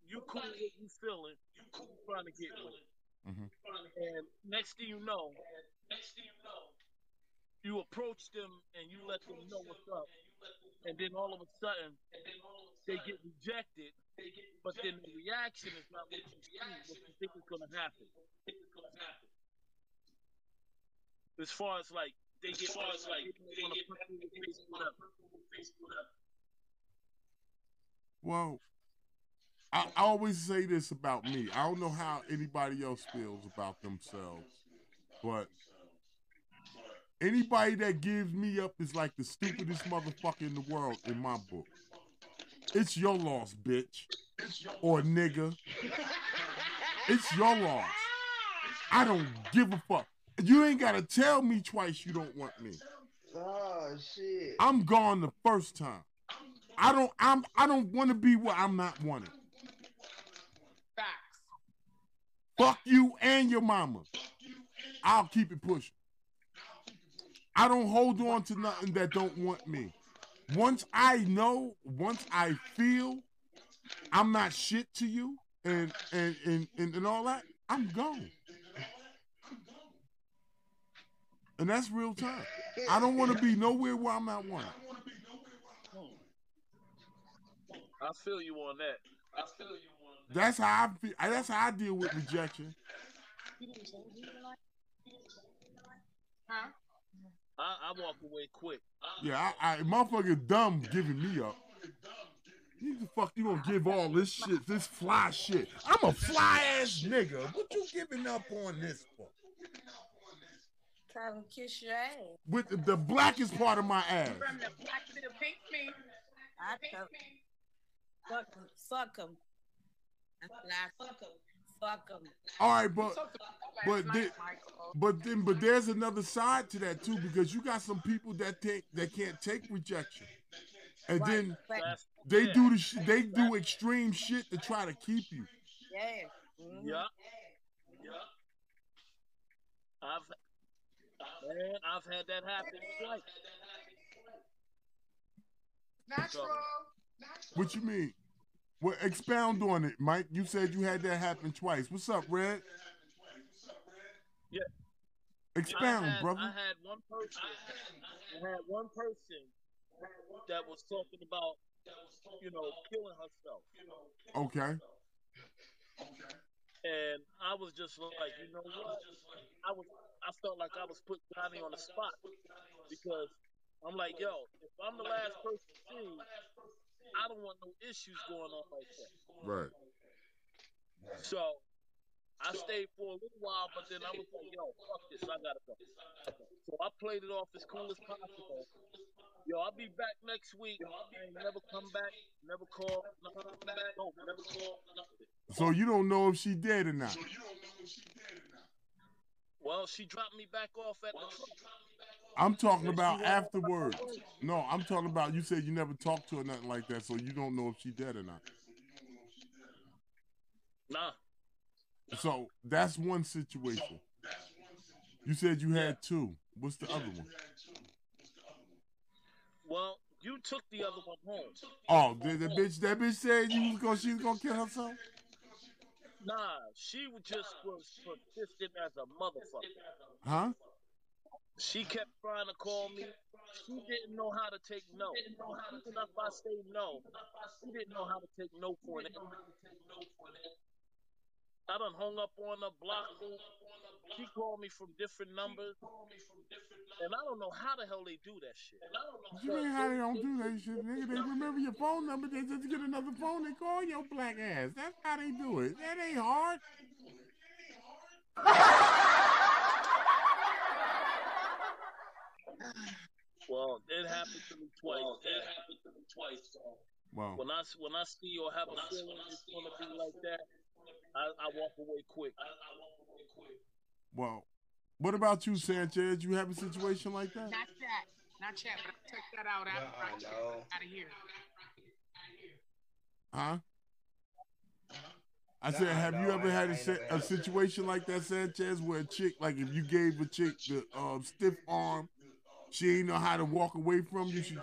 you cool with you feeling, you cool trying to get with, Mhm. and next thing you know, you approach them and you let them know what's up, and then all of a sudden they get rejected, but then the reaction is not what you see, what you think is gonna happen. As far as like they get, as far as like they want to put you in the face, whatever. Well, I, I always say this about me. I don't know how anybody else feels about themselves, but anybody that gives me up is like the stupidest motherfucker in the world in my book. It's your loss, bitch. Or nigga. It's your loss. I don't give a fuck. You ain't gotta tell me twice you don't want me. Oh shit. I'm gone the first time. I don't I'm I don't want to be where I'm not wanted. Fuck you and your mama. I'll keep it pushing. I don't hold on to nothing that don't want me. Once I know, once I feel I'm not shit to you and and and, and, and all that, I'm gone. And that's real time. I don't want to be nowhere where I'm not wanted. I feel you on that. I feel you. That's how I feel. That's how I deal with rejection. Huh? I, I walk away quick. Yeah, I, I motherfucker dumb giving me up. You the fuck you gonna give all this shit, this fly shit? I'm a fly ass nigga. What you giving up on this for? Trying to kiss your ass. With the, the blackest part of my ass. From the black to the pink me. I tell Fuck him. Fuck him. That's what I fuck him. Fuck him. All right, but Talked about that but last the- night, Michael. but then but there's another side to that too because you got some people that take that can't take rejection, and Right. then That's, they yeah. do the sh- they do extreme shit to try to keep you. yeah. Mhm. Yeah. Yeah. I've man, I've had that happen twice. Natural. What you mean? Well, expound on it, Mike. You said you had that happen twice. What's up, Red? Yeah. Expound, I had, brother. I had one person. I had one person that was talking about, you know, killing herself, Okay. and I was just like, you know what? I was I felt like I was putting Johnny on the spot because I'm like, yo, if I'm the last person seen, I don't want no issues going on like that. Right. So I stayed for a little while, but then I was like, yo, fuck this, I gotta go. So I played it off as cool as possible. Yo, I'll be back next week. And never come back, never call, never come back, no, never call, nothing. So you don't know if she dead or not. Well, she dropped me back off at the truck. I'm talking about afterwards. No, I'm talking about you said you never talked to her nothing like that, so you don't know if she dead or not. Nah. So that's one situation. You said you had two. What's the other one? Well, you took the other one home. Oh, the, the bitch that bitch said you was gonna she was gonna kill herself? Nah, she was just was persistent as a motherfucker. Huh? She kept trying to call me. She didn't know how to take no. Even if I say no, she didn't know how to take no for an answer. I done hung up on her, blocked her. She called me from different numbers. And I don't know how the hell they do that shit. You ain't how they don't do that shit, nigga. They remember your phone number. They just get another phone. They call your black ass. That's how they do it. That ain't hard. Well, it happened to me twice. It happened to me twice. So Wow. when I when I see or have a feeling it's gonna be like that, I, I walk away quick. Well, what about you, Sanchez? You have a situation like that? Not that. Not yet, but I'll check that out after I Uh-uh, check no. out of here. Huh? I said, Nah, have you ever I- had I a, ain't a situation like that, Sanchez, where a chick, like if you gave a chick the um, stiff arm, she ain't know how to walk away from you? She,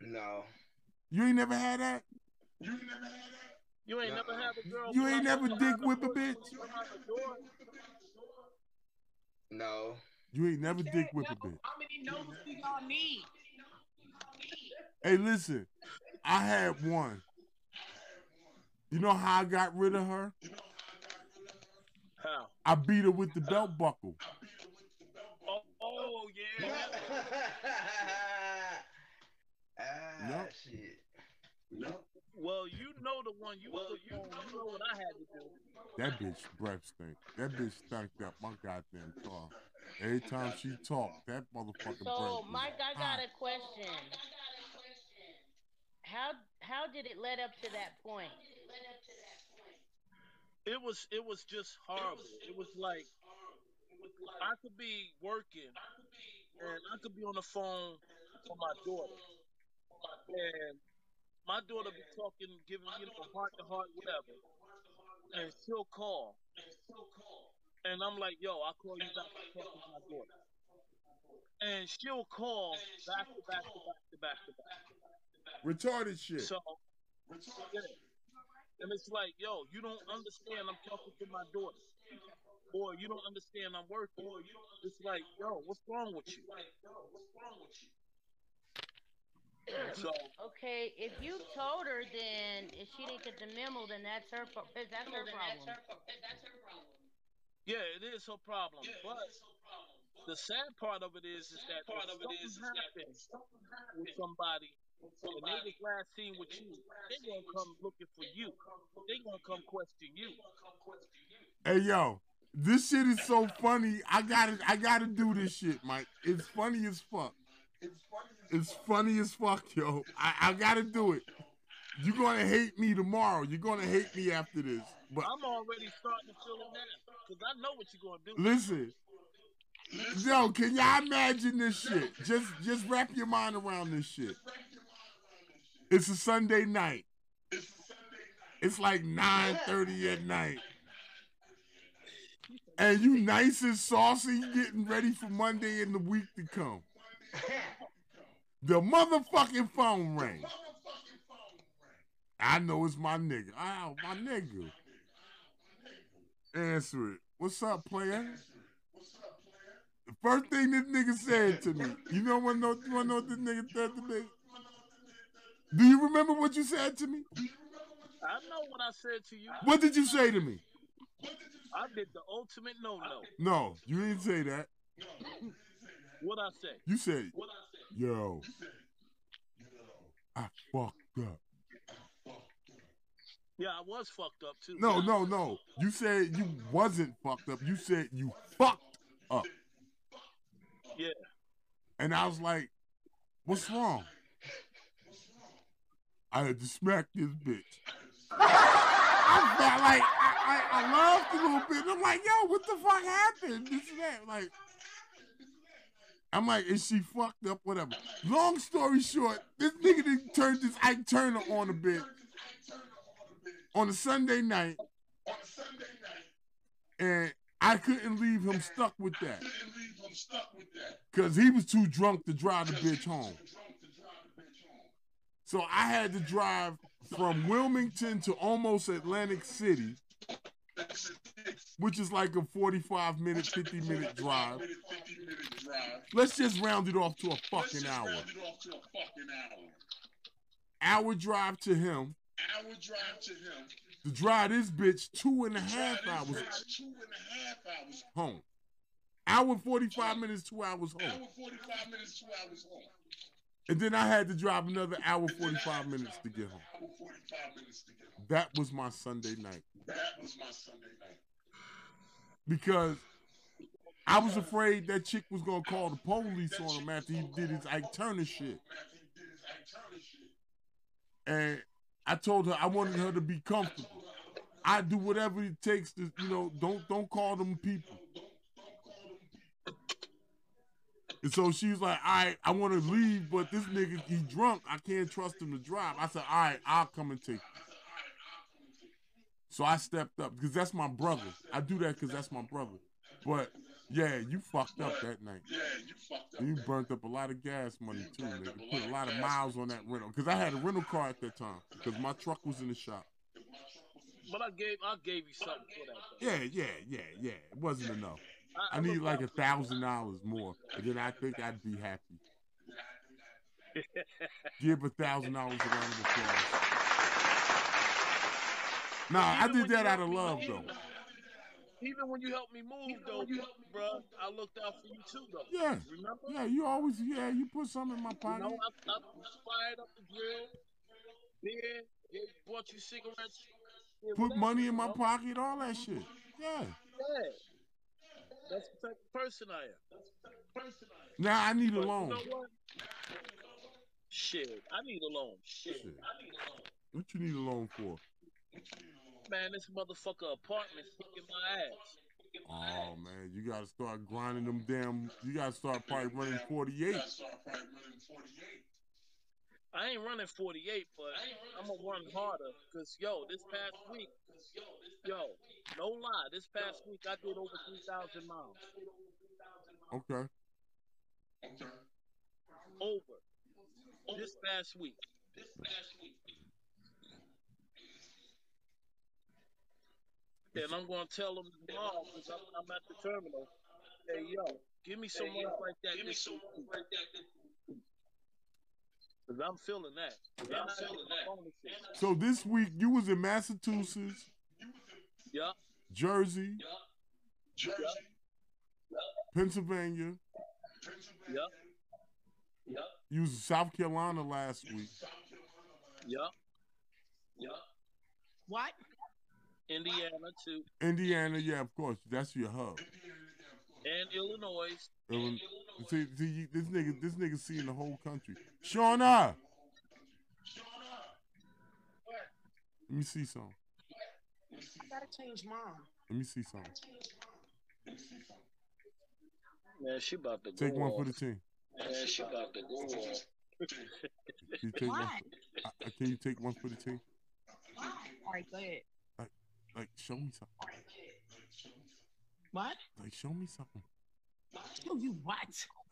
No. you ain't never had that? You ain't never had a girl. You ain't block never you dick behind the whip a bitch? behind the door? No. You ain't never dick whip a bitch. How many no's do y'all need? Hey, listen, I had one. You know how I got rid of her? How? I beat her with the belt buckle. Oh, yeah. ah, Nope. shit. Well, you know the one you took home. You know what I had to do. That bitch breath stink. That bitch stank up my goddamn car. Every time she talked, that motherfucking breath. So, was Mike, I hot. got a question. How how did it lead up to that point? It was it was just horrible. It was like I could be working and I could be on the phone for my daughter. And my daughter be talking, giving you know heart to heart, whatever. And she'll call. And I'm like, yo, I'll call you back to talk to my daughter. And she'll call back to back to back to back to back. Retarded shit. So, yeah. And it's like, yo, you don't understand. I'm talking to my daughter. Or you don't understand. I'm working. Or you don't understand. It's like, yo, what's wrong with you? So, Okay, if you told her, then if she didn't get the memo, then that's her. pro- That's her problem. yeah, it is her problem. But the sad part of it is, is that part of it is happens with somebody, and they was last seen with you, they gonna come looking for you. They gonna come question you. Hey yo, this shit is so funny. I gotta I gotta do this shit, Mike. It's funny as fuck. It's funny as fuck, yo. I, I gotta do it. You're gonna hate me tomorrow. You're gonna hate me after this. But I'm already starting to feel it now because I know what you're gonna do. listen. Yo, can y'all imagine this shit? Just just wrap your mind around this shit. It's a Sunday night. It's like 9:30 at night. And you nice and saucy, getting ready for Monday and the week to come. The motherfucking phone rang. I know it's my nigga. Oh, my nigga. Answer it. What's up, player? The first thing this nigga said to me, you know what? No, you know what this nigga said to me? Do you remember what you said to me? I know what I said to you. What did you say to me? I did the ultimate no no. No, you didn't say that. What I say? You said, yo, I fucked up. Yeah, I was fucked up too. No, no, no. You said you wasn't fucked up. You said you fucked up. Yeah. And I was like, what's wrong? I had to smack this bitch. I felt like I, I, I laughed a little bit. I'm like, yo, what the fuck happened? This and that. Like, I'm like, is she fucked up? Whatever. Long story short, this nigga done turned this Ike Turner on a bit on a Sunday night, and I couldn't leave him stuck with that because he was too drunk to drive the bitch home. So I had to drive from Wilmington to almost Atlantic City, which is like a 45 minute, 50 minute drive. Let's just round it off to a fucking hour. Hour drive to him. Hour drive to him. To drive this bitch two and a half hours home. Hour 45 minutes, two hours home. And then I had to drive another hour 45 minutes to get home. That was my Sunday night. Because I was afraid that chick was gonna call the police on him after he did his Ike Turner shit. And I told her I wanted her to be comfortable. I do whatever it takes to, you know, don't don't call them people. And so she's like, all right, I want to leave, but this nigga, he drunk. I can't trust him to drive. I said, all right, I'll come and take you. So I stepped up because that's my brother. I do that because that's my brother. But yeah, you fucked up that night. Yeah, you fucked up. You burnt up a lot of gas money too, nigga. Put a lot of miles on that rental because I had a rental car at that time because my truck was in the shop. But I gave I gave you something for that. Yeah, yeah, yeah, yeah. It wasn't enough. I, I need like a thousand dollars more, and then I think I'd be happy. Give a thousand dollars a round of applause. Nah, I did that out of love move, though. Even when you helped me move, though, bro, I looked out for you too, though. Yeah, Remember? yeah. You always, yeah. You put something in my You pocket. know, I, I fired up the grill, beer, gave, bought you cigarettes. did Put whatever, money in my you know? pocket, all that shit. Yeah. Yeah. That's the type of person I am. That's the type of person I am. Now I need a loan. You know what? Shit, I need a loan. Shit. Shit. I need a loan. What you need a loan for? Man, this motherfucker apartment kicking my ass. Oh man, you gotta start grinding them damn. You gotta start probably running 48. I ain't running 48, but I'm gonna run harder. Cause yo, this past week, yo, no lie, this past week I did over 3,000 miles. Okay. Over. This past week. This past week. And I'm gonna tell them tomorrow because I'm, I'm at the terminal. Hey yo, give me some money like that. this week. Cause I'm feeling that. 'Cause I'm feeling that. So this week you was in Massachusetts, Yeah. Jersey, Yeah. Pennsylvania. Yeah. Yeah. You was in South Carolina last week. Yeah. Yeah. What? Indiana too, Indiana, yeah, of course. That's your hub. and Illinois. Illinois. See, see, you- this nigga, this nigga seeing the whole country. Shauna, let me see some. gotta change mine. Let me see some. Man, she about to Take go one off. for the team. Man, she about to go off. Can you take one? What? uh, uh, can you take one for the team? All right, go ahead. Like, show me something. What? Like, show me something. Show you what?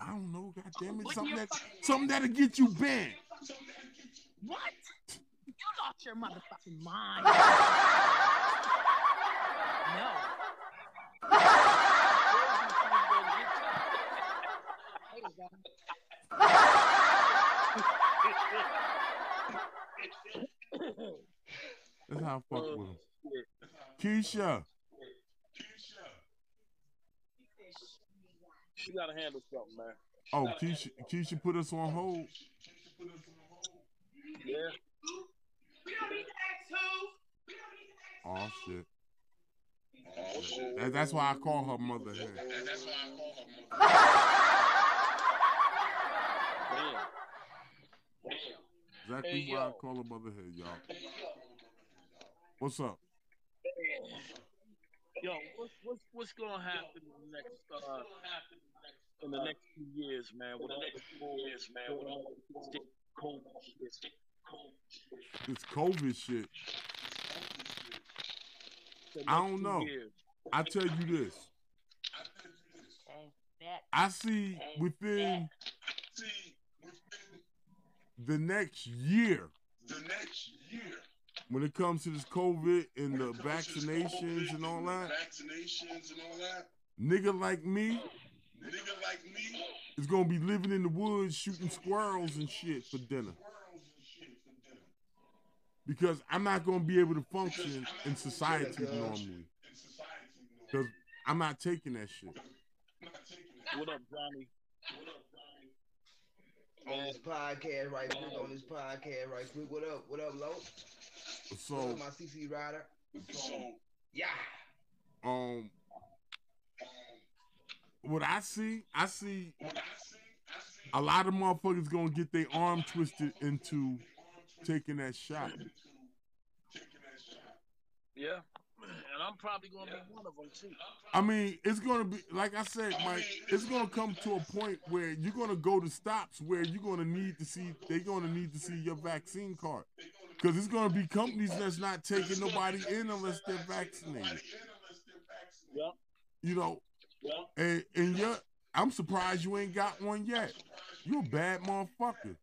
I don't know. God damn it, What something that, something that'll get you banned. What? You lost your motherfucking mind. no. That's how I fuck with him. Keisha. She gotta handle something, man. Oh, Keisha, Keisha put us on hold. Yeah. We don't need to ask who. We don't need to ask Oh shit. Oh, shit. That's why I call her mother. Here. That's why I call her mother. Damn. Damn. Exactly hey, why I call her mother here, y'all. What's up? Yo, what's what's what's gonna happen in the next uh in the next few years, man? With the next school years, man. With all this COVID shit. This COVID shit. I don't know. I tell you this. I see within the next year. the next year, when it comes to this COVID and the vaccinations and all that, nigga like me is gonna be living in the woods shooting squirrels and shit for dinner. Because I'm not gonna be able to function in society normally. Because I'm not taking that shit. What up, Johnny? On this podcast right quick, on this podcast right quick. What up? What up, Lo? What So up, my CC rider? So Yeah. um what I see, I see a lot of motherfuckers gonna get their arm twisted into taking that shot. Yeah. And I'm probably gonna be one of them too. I mean, it's gonna be like I said, Mike. It's gonna come to a point where you're gonna go to stops where you're gonna need to see. They're gonna need to see your vaccine card because it's gonna be companies that's not taking nobody in unless they're vaccinated. Yep. You know, Yep. and and you I'm surprised you ain't got one yet. You a bad motherfucker.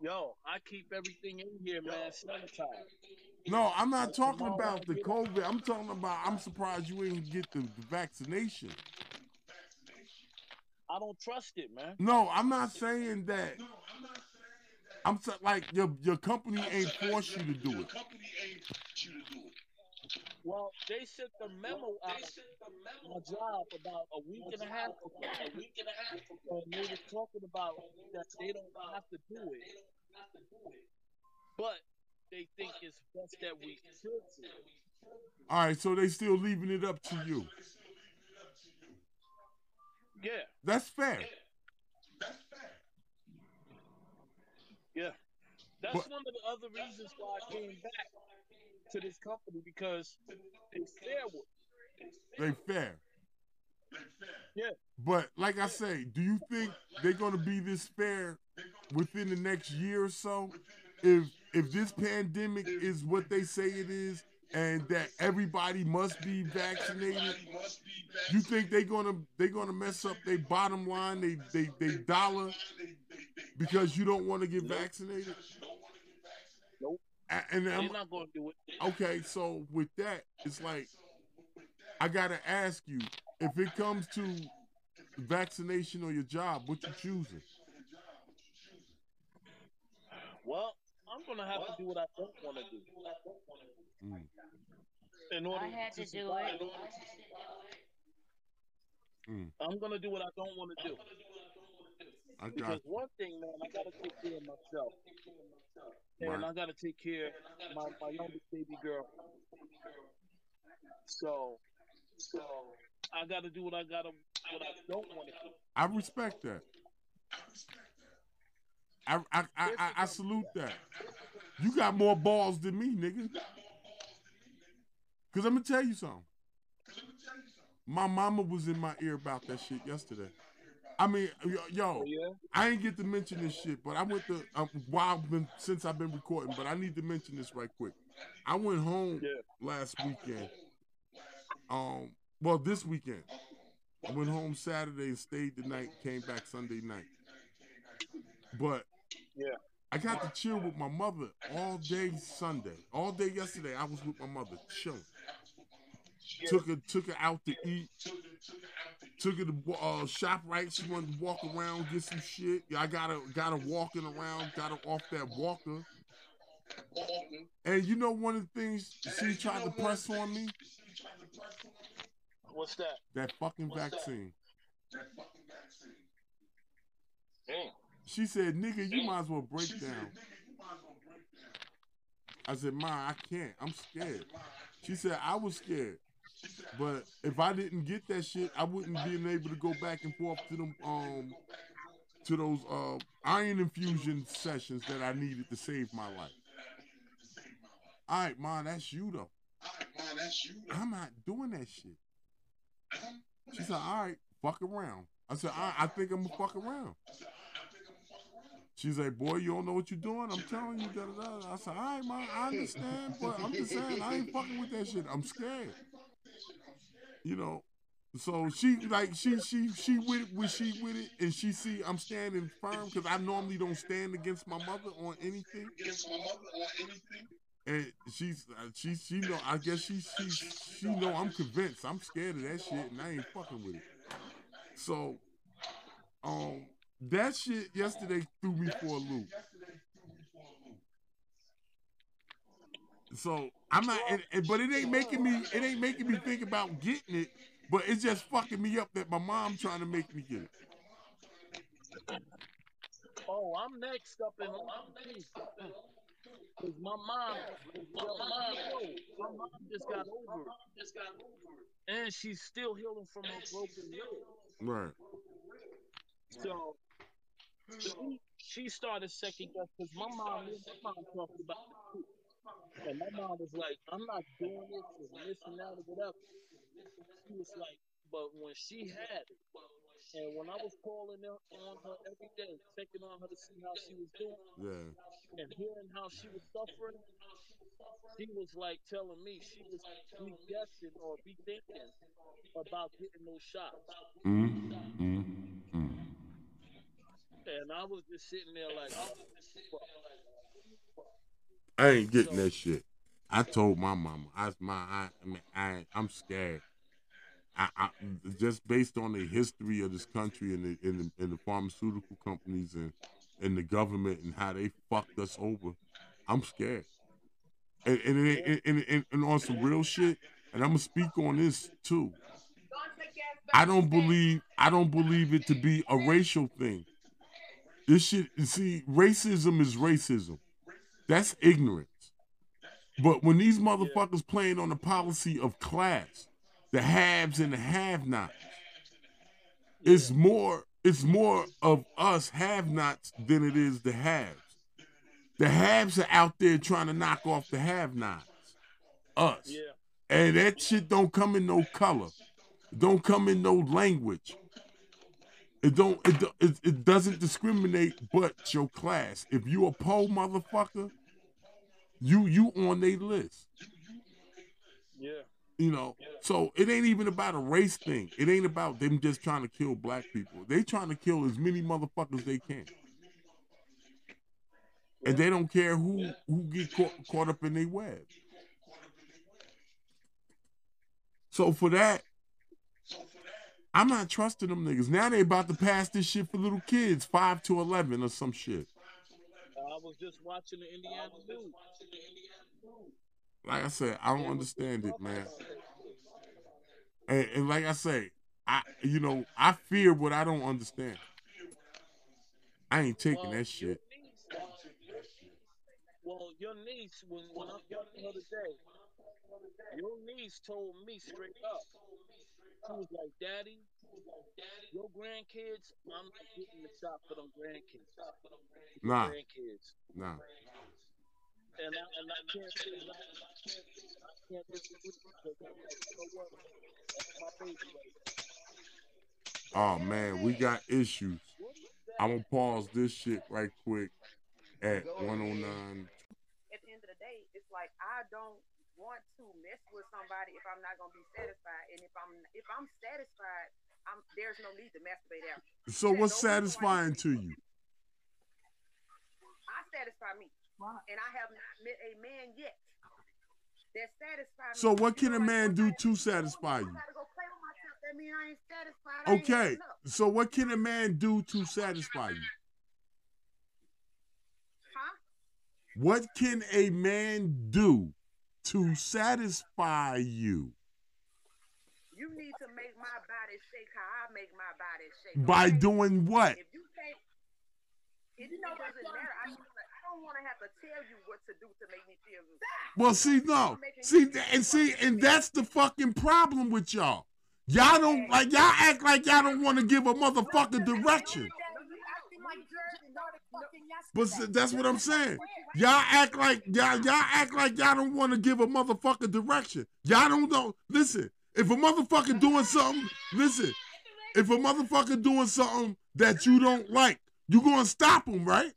Yo, I keep everything in here, man, sanitized. No, I'm not talking about the COVID. I'm talking about. I'm surprised you ain't get the, the vaccination. I don't trust it, man. No, I'm not saying that. No, I'm sa- like your your company ain't forced you to do it. Well, they sent the memo out my job about a week and a half ago. A week and a half ago. And they were talking about that they don't have to do it. But they think it's best that we should do. All right, so they still leaving it up to you. Yeah, That's fair. yeah. That's But- one of the other reasons why I came back to this company because they fair with. They fair. Yeah. But like I say, do you think they're gonna be this fair within the next year or so? If if this pandemic is what they say it is, and that everybody must be vaccinated, you think they're gonna they're gonna mess up their bottom line, they they they dollar because you don't want to get vaccinated? Nope. A- And They're I'm, not going to do it. okay, so with that, it's like I gotta ask you, if it comes to vaccination or your job, what you choosing? Well, I'm going to have to do what I don't want to do. Mm. In order I had to do survive. it. Mm. I'm going to do what I don't want to do. I got Because one thing, man, I got to take care of myself. And Right. I got to take care of my, my youngest baby girl. So, so I got to do what I got to, what I don't want to do. I respect that. I I, I, I I salute that. You got more balls than me, nigga. Cause I'm gonna tell you something. My mama was in my ear about that shit yesterday. I mean, yo, yo, Yeah? I ain't get to mention this shit, but I went to um, while I've been since I've been recording, but I need to mention this right quick. I went home Yeah. last weekend. Um, well, this weekend. I went home Saturday and stayed the night, came back Sunday night. But Yeah. I got to chill with my mother all day Sunday. All day yesterday, I was with my mother chilling. Took her, took her out to eat. Took her to uh, ShopRite. She wanted to walk around, get some shit. I got her, got her walking around. Got her off that walker. And you know one of the things she tried to press on me? What's that? That fucking vaccine. Damn. She said, nigga, you might as well break down. I said, Ma, I can't. I'm scared. She said, I was scared. But if I didn't get that shit, I wouldn't be able to go back and forth to them um to those uh iron infusion sessions that I needed to save my life. All right, Ma, that's you though. I'm not doing that shit. She said, all right, fuck around. I said, I, I think I'm gonna fuck around. She's like, boy, you don't know what you're doing. I'm telling you, da da da. I said, all right, ma, I understand, but I'm just saying, I ain't fucking with that shit. I'm scared. You know. So she like she she she with it, with she with it, and she see I'm standing firm because I normally don't stand against my mother on anything. And she's uh, she she know I guess she she she know I'm convinced. I'm scared of that shit, and I ain't fucking with it. So, um, that shit yesterday threw me for a loop. So I'm not, and, and- but it ain't making me, it ain't making me think about getting it. But it's just fucking me up that my mom trying to make me get it. Oh, I'm next up in line. Cause my mom, my, yo, my mom just got over it. And she's still healing from her broken leg. Right. So she, she started second guess because my mom, my mom talked about it too. And my mom was like, I'm not doing this and this and that or whatever. She was like, but when she had it, and when I was calling her on her every day, checking on her to see how she was doing, Yeah. and hearing how she was suffering, she was like telling me she was be guessing or be thinking about getting those shots. Mm, mm, mm. And I was just sitting there like, oh. I ain't getting that shit. I told my mama, I my I, I mean, I I'm scared. I, I just based on the history of this country and the and the, and the pharmaceutical companies and and the government and how they fucked us over. I'm scared. And and, ain't- and, and, and on some real shit, and I'm gonna speak on this too. I don't believe I don't believe it to be a racial thing. This shit, see, racism is racism. That's ignorance. But when these motherfuckers playing on the policy of class, the haves and the have-nots, it's more it's more of us have-nots than it is the haves. The haves are out there trying to knock off the have-nots. Us. Yeah. And that shit don't come in no color. It don't come in no language. It don't it, it, it doesn't discriminate but your class. If you a poor motherfucker, you you on their list. Yeah. You know, so it ain't even about a race thing. It ain't about them just trying to kill black people. They trying to kill as many motherfuckers they can, and they don't care who who get caught, caught up in their web. So for that, I'm not trusting them niggas. Now they about to pass this shit for little kids, five to eleven or some shit. Was just watching the Indiana news. Like I said, I don't understand it, man. And, and like I say, I you know I fear what I don't understand. I ain't taking Well, that shit. Niece, well, your niece, when, when I talked to her today, your niece told me straight up. She was like, Daddy, your grandkids, I'm not getting the shot for them grandkids. For Nah. Grandkids. Nah. And I, and I can't say that. I can't disagree because I'm like, you know what? That's my baby right Oh man, we got issues. I'm gonna pause this shit right quick at 109. at the end of the day, it's like I don't want to mess with somebody if I'm not gonna be satisfied. And if I'm if I'm satisfied, I'm there's no need to masturbate after. So what's satisfying to you? I satisfy me, and I have not met a man yet that satisfies me. So what You can a man do to satisfy you? gotta go play with myself. That means I ain't satisfied. I ain't had Okay, so what can a man do to satisfy you? Huh? What can a man do to satisfy you? You need to make my body shake how I make my body shake. By okay? doing what? If you can't, it, doesn't matter. I, don't- I don't want to have to tell you what to do to make me feel good. Well, see, no, see, and see, and that's the fucking problem with y'all. Y'all don't like y'all act like y'all don't want to give a motherfucker direction. But that's what I'm saying. Y'all act like y'all y'all act like y'all don't want to give a motherfucker direction. Y'all don't know. Listen, if a motherfucker doing something, listen. If a motherfucker doing something that you don't like, you gonna stop him, right?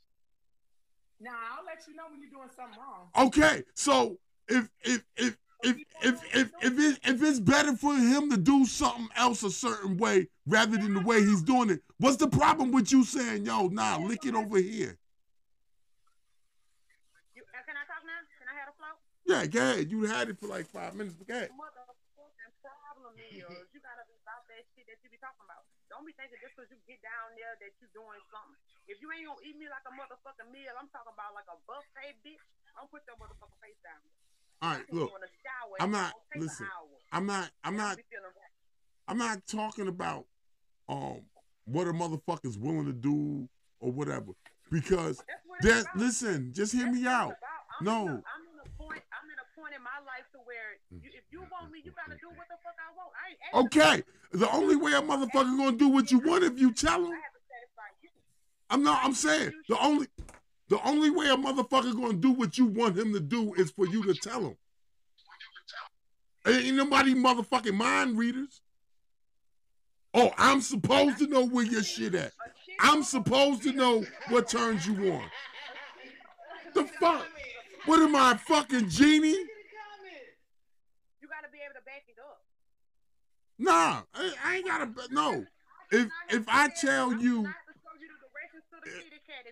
Nah, I'll let you know when you're doing something wrong. Okay, so if if if if if if if, it, if it's better for him to do something else a certain way rather than the way he's doing it, what's the problem with you saying, "Yo, nah, lick it over here"? You, uh, can I talk now? Can I have a flow? Yeah, go ahead. You had it for like five minutes. Go ahead. Motherfucking problem is you gotta be about that shit that you be talking about. Don't be thinking just because you get down there that you doing something. If you ain't gonna eat me like a motherfucking meal, I'm talking about like a buffet, bitch. Don't put your motherfucking face down. All right, look, in the shower, I'm not. don't take an Listen. I'm not. I'm not. be feeling right. I'm not talking about um what a motherfucker's willing to do or whatever. Because That's what it's there's about. listen, just hear me out. No. In a, I'm in a point. I'm in a point in my life to where you, if you want me, you gotta do what the fuck I want. I Okay, the only way a motherfucker gonna do what you want if you tell him. I have to satisfy you. I'm not. I'm saying the only the only way a motherfucker gonna do what you want him to do is for you to tell him. Ain't nobody motherfucking mind readers. Oh, I'm supposed to know where your shit at. I'm supposed to know what turns you on. The fuck? What am I, fucking genie? You gotta be able to back it up. Nah, I, I ain't gotta. No, if if I tell you,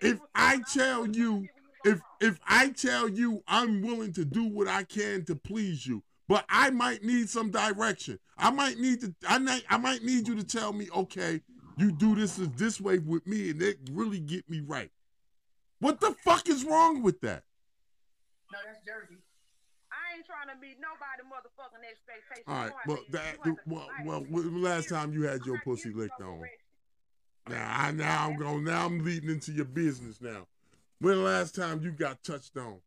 if I tell you, if if I tell you I'm willing to do what I can to please you, but I might need some direction. I might need to. I might. I might need you to tell me, okay, you do this this way with me, and it really get me right. What the fuck is wrong with that? No, that's Jersey. I ain't trying to meet nobody motherfucking expectations. All right, well, that to well, well, last time you had your pussy licked on? Now, I now I'm going. Now I'm leading into your business. Now, when the last time you got touched on?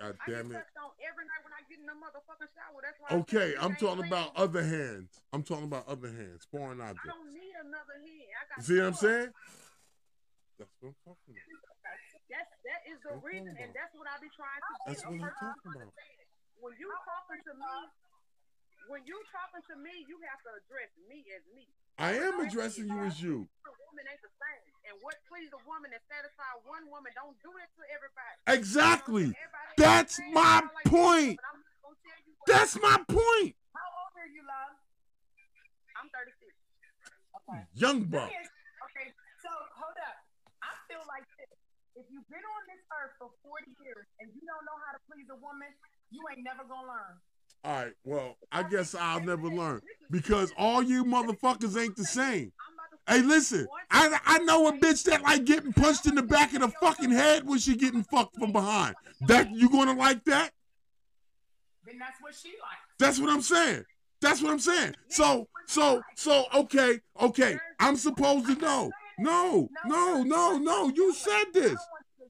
God damn it. touched on every night when I get in the motherfucking shower. That's why. I Okay, I'm talking about other hands. I'm talking about other hands, foreign I don't need another hand. I got See what I'm saying? That's what I'm talking about. That's that is the That's what I'm reason, and that's what I be trying to That's what I'm talking about. When you talking to me, when you talking to me, you have to address me as me. I am addressing you as you. A woman ain't the same, and what please a woman and satisfy one woman don't do it to everybody. Exactly. That's my point. but I'm not gonna tell you what- That's my point. How old are you, love? I'm 36. Okay. Young buck. Okay, so hold up. I feel like this. If you've been on this earth for 40 years and you don't know how to please a woman, you ain't never gonna learn. All right. Well, I guess I'll never learn because all you motherfuckers ain't the same. Hey, listen. I I know a bitch that like getting punched in the back of the fucking head when she getting fucked from behind. That you gonna like that? Then that's what she likes. That's what I'm saying. That's what I'm saying. So, so, so, okay, okay. I'm supposed to know. No, no, no, no. You said this.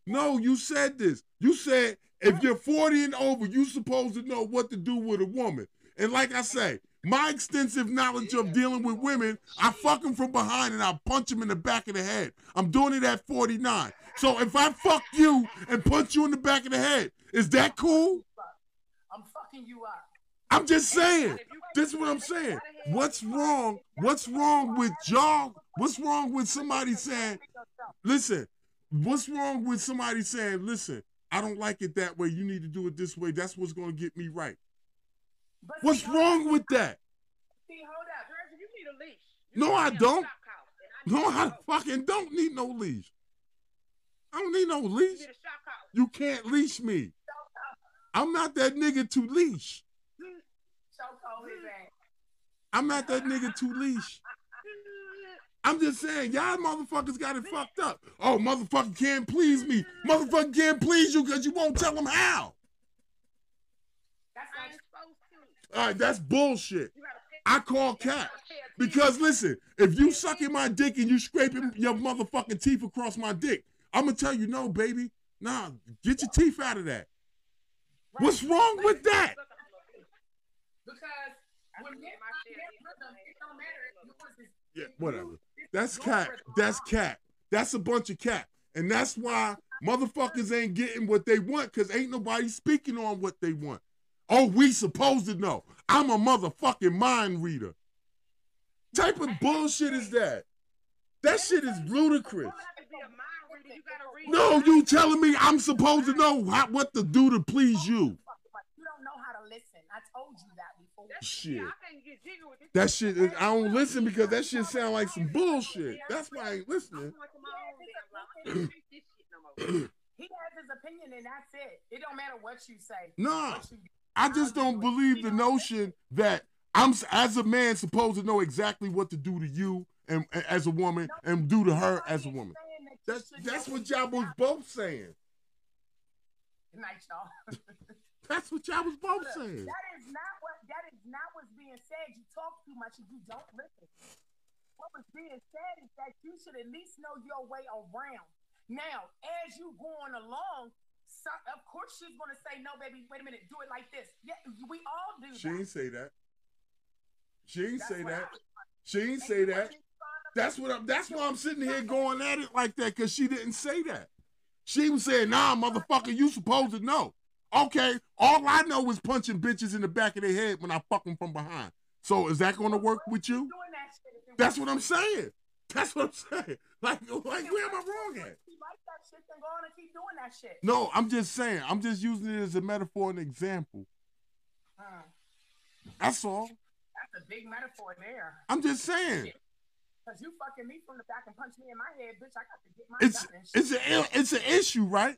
No, you said this. You said if you're 40 and over, you supposed to know what to do with a woman. And like I say, my extensive knowledge of dealing with women, I fuck them from behind and I punch them in the back of the head. I'm doing it at 49. So if I fuck you and punch you in the back of the head, is that cool? I'm fucking you up. I'm just saying. This is what I'm saying. What's wrong? What's wrong with y'all? What's wrong with somebody saying, listen, what's wrong with somebody saying, listen, I don't like it that way. You need to do it this way. That's what's going to get me right. But What's see, wrong with that? See, hold up. Jersey, you need a leash. No, I need don't. collar, I No, need I fucking don't need no leash. I don't need no You leash. need a. You can't leash me. I'm not that nigga to leash. His. Mm. I'm not that nigga to leash. I'm just saying, y'all motherfuckers got it fucked up. Oh, motherfucker can't please me. Motherfucker can't please you because you won't tell him how. That's I like ain't supposed supposed to. All right, that's bullshit. You gotta pay- I call you cap. gotta pay attention. Because listen, if you sucking my dick and you scraping your motherfucking teeth across my dick, I'm gonna tell you no, baby. Nah, get your teeth out of that. What's wrong with that? Because when men my find shit their is- rhythm, it don't matter if yours is. Yeah, whatever. That's cat. That's cat. That's a bunch of cat. And that's why motherfuckers ain't getting what they want because ain't nobody speaking on what they want. Oh, we supposed to know. I'm a motherfucking mind reader. Type of bullshit is that? That shit is ludicrous. You don't have to be a mind reader. You gotta read. No, you telling me I'm supposed to know how, what to do to please you. You don't know how to listen. I told you that Shit. yeah, I can't get with this. That shit, is- I don't listen because that shit sound like some bullshit. That's why I ain't listening. I'm going to my own damn life. I can't take this shit no more. He has his opinion, and that's it. It don't matter what you say. Nah. What you do. I just don't believe the notion that I'm as a man supposed to know exactly what to do to you and and as a woman and do to her as a woman. Saying that you That's that's what y'all was both saying. Good night, y'all. That's what y'all was both saying. That is not what that is not what's being said. You talk too much and you don't listen. What was being said is that you should at least know your way around. Now, as you going along, so, of course she's gonna say, "No, baby, wait a minute, do it like this." Yeah, we all do She that. ain't say that. She ain't That's say that. She ain't And say that. wasn't trying to- That's what I'm. That's why I'm sitting here going at it like that because she didn't say that. She was saying, "Nah, motherfucker, you supposed to know." Okay, all I know is punching bitches in the back of their head when I fuck them from behind. So is that going to work with you? doing that shit if it That's what I'm saying. That's what I'm saying. Like, like where am I wrong at? If you that shit, then go on keep doing that shit. No, I'm just saying. I'm just using it as a metaphor and example. That's all. that's a big metaphor there. I'm just saying. Cause you fucking me from the back and punch me in my head, bitch. I got to get my It's gun and shit. it's a it's an issue, right?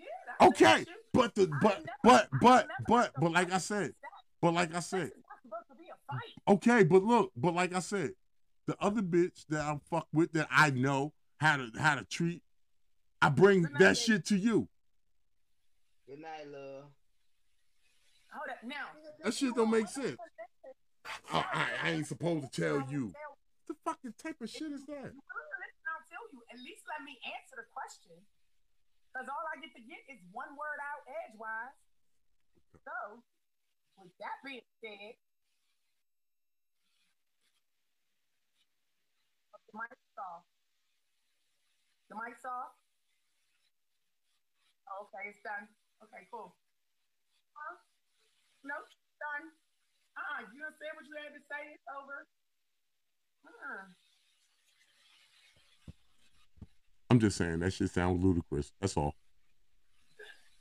Yeah, that's Okay, issue. but the but never- but I but but but like I said, but like I said, is not supposed to be a fight. okay, but look, but like I said, the other bitch that I fuck with that I know how to how to treat, I bring Good night, that baby. shit to you. Good night, love. Hold up, now. That shit don't make sense. Oh, I, I ain't supposed to tell you. What the fucking type of shit is that? You will listen, I'll tell you. At least let me answer the question. Because all I get to get is one word out edgewise. So, with that being said, oh, the mic's off. The mic's off. Oh, okay, it's done. Okay, cool. Huh? No, done. Uh-uh, you said what you had to say. It's over. Uh-uh. I'm just saying that shit sounds ludicrous. That's all.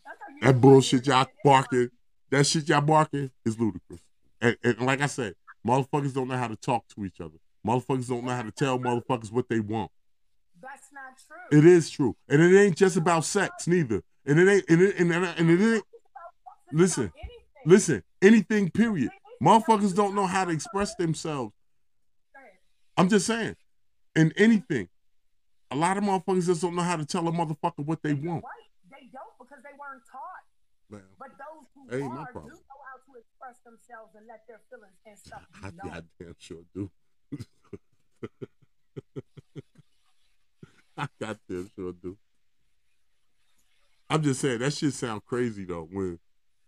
That's how you That bullshit y'all barking, that shit y'all barking is ludicrous. And, and like I said, motherfuckers don't know how to talk to each other. Motherfuckers don't know how to tell motherfuckers what they want. That's not true. It is true, and it ain't just about sex neither. And it ain't, and it, and, it- and it ain't. Listen, listen, anything. Period. Motherfuckers don't know how to express themselves. I'm just saying, in anything, a lot of motherfuckers just don't know how to tell a motherfucker what they want. Right. They don't because they weren't taught. Man, But those who ain't are do know how to express themselves and let their feelings and stuff I be known. goddamn sure do. I goddamn sure do. I'm just saying that shit sound crazy though when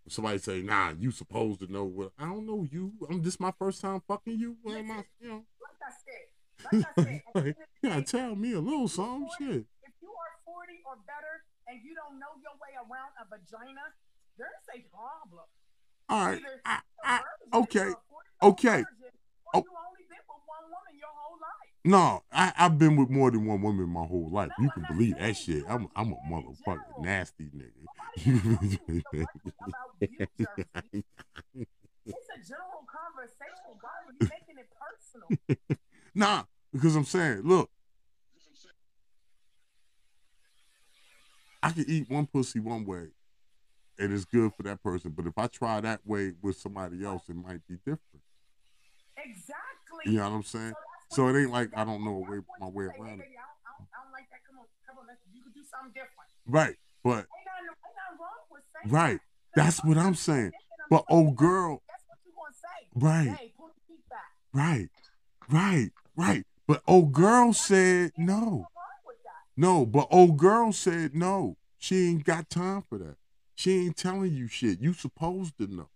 somebody say, "Nah, you supposed to know what." I don't know you. I'm this my first time fucking you. What am I? You know, Like I said, like I said, at the end like, of you gotta tell me a little something. Shit. if you are 40 or better and you don't know your way around a vagina, there's a problem. All right. I, I, okay. you're a 40-year-old Okay. virgin, Oh. You only been with one woman your whole life. No, I, I've been with more than one woman my whole life. No, You can believe that shit. I'm I'm a I'm saying in motherfucking nasty Nobody asked you nigga. about you, Jersey. It's a general conversation. Why are you making it personal? nah, because I'm saying, look, I can eat one pussy one way, and it's good for that person. But if I try that way with somebody else, it might be different. Exactly. You know what I'm saying? that's So it ain't like I don't know a way my way say, around it. baby, I don't, I don't, I don't like that. Come on, come on, let's, you could do something different. Right, but Ain't nothing, ain't nothing wrong with saying right, that. that's what I'm saying. But old oh, girl, That's what you gonna say. Right. Hey, pull the feet back. right, right, right. But old girl said no. What's wrong with that? No, but old girl said no. She ain't got time for that. She ain't telling you shit. You supposed to know.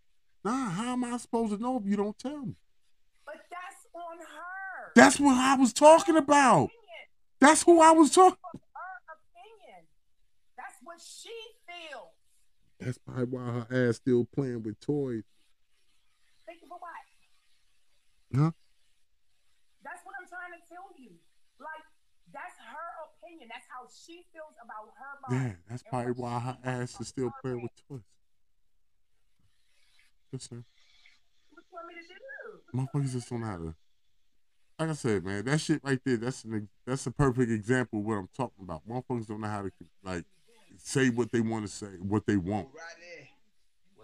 Nah, how am I supposed to know if you don't tell me? But that's on her. That's what I was talking about. That's who I was talking. Her opinion. That's what she feels. That's probably why her ass still playing with toys. Thank you for what? Huh? That's what I'm trying to tell you. Like, that's her opinion. That's how she feels about her body. Yeah, that's probably why her ass is still playing with toys. Listen, What you want me to do? motherfuckers just don't know how to. Like I said, man, that shit right there, that's an that's a perfect example of what I'm talking about. Motherfuckers don't know how to like say what they want to say, what they want.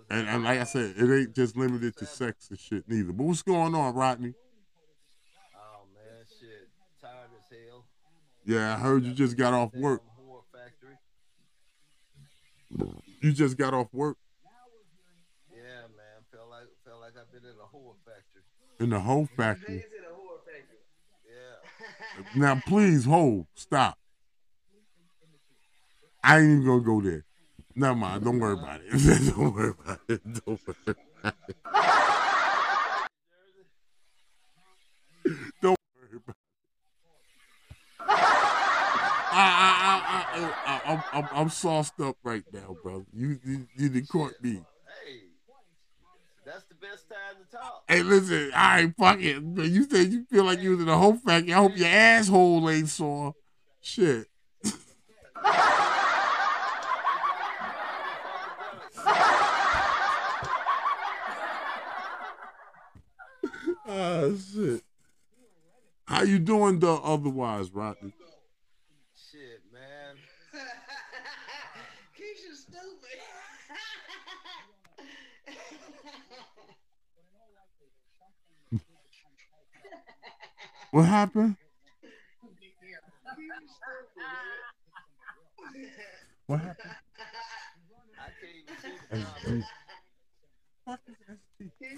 And, and like I said, it ain't just limited to sex and shit neither. But what's going on, Rodney? Oh man, shit, tired as hell. Yeah, I heard you just got off work. Damn whore factory. You just got off work Yeah, man, felt like felt like I've been in a whore factory. in the whole factory. in a whore factory. Yeah. Now, please, hold, stop. I ain't even gonna go there. Never mind. Don't worry about it. don't worry about it. Don't worry about it. Don't worry about it. I, I, I, I, I, I'm, I'm, I'm sauced up right now, brother. You, you, you done caught me. Hey, that's the best time to talk. Hey, listen, all right, fuck it. You said you feel like you was in a whole factory. I hope your asshole ain't sore. Shit. Ah, shit. How you doing though otherwise, Rodney? Shit, man. Keisha's stupid. What happened? What happened? I can't even see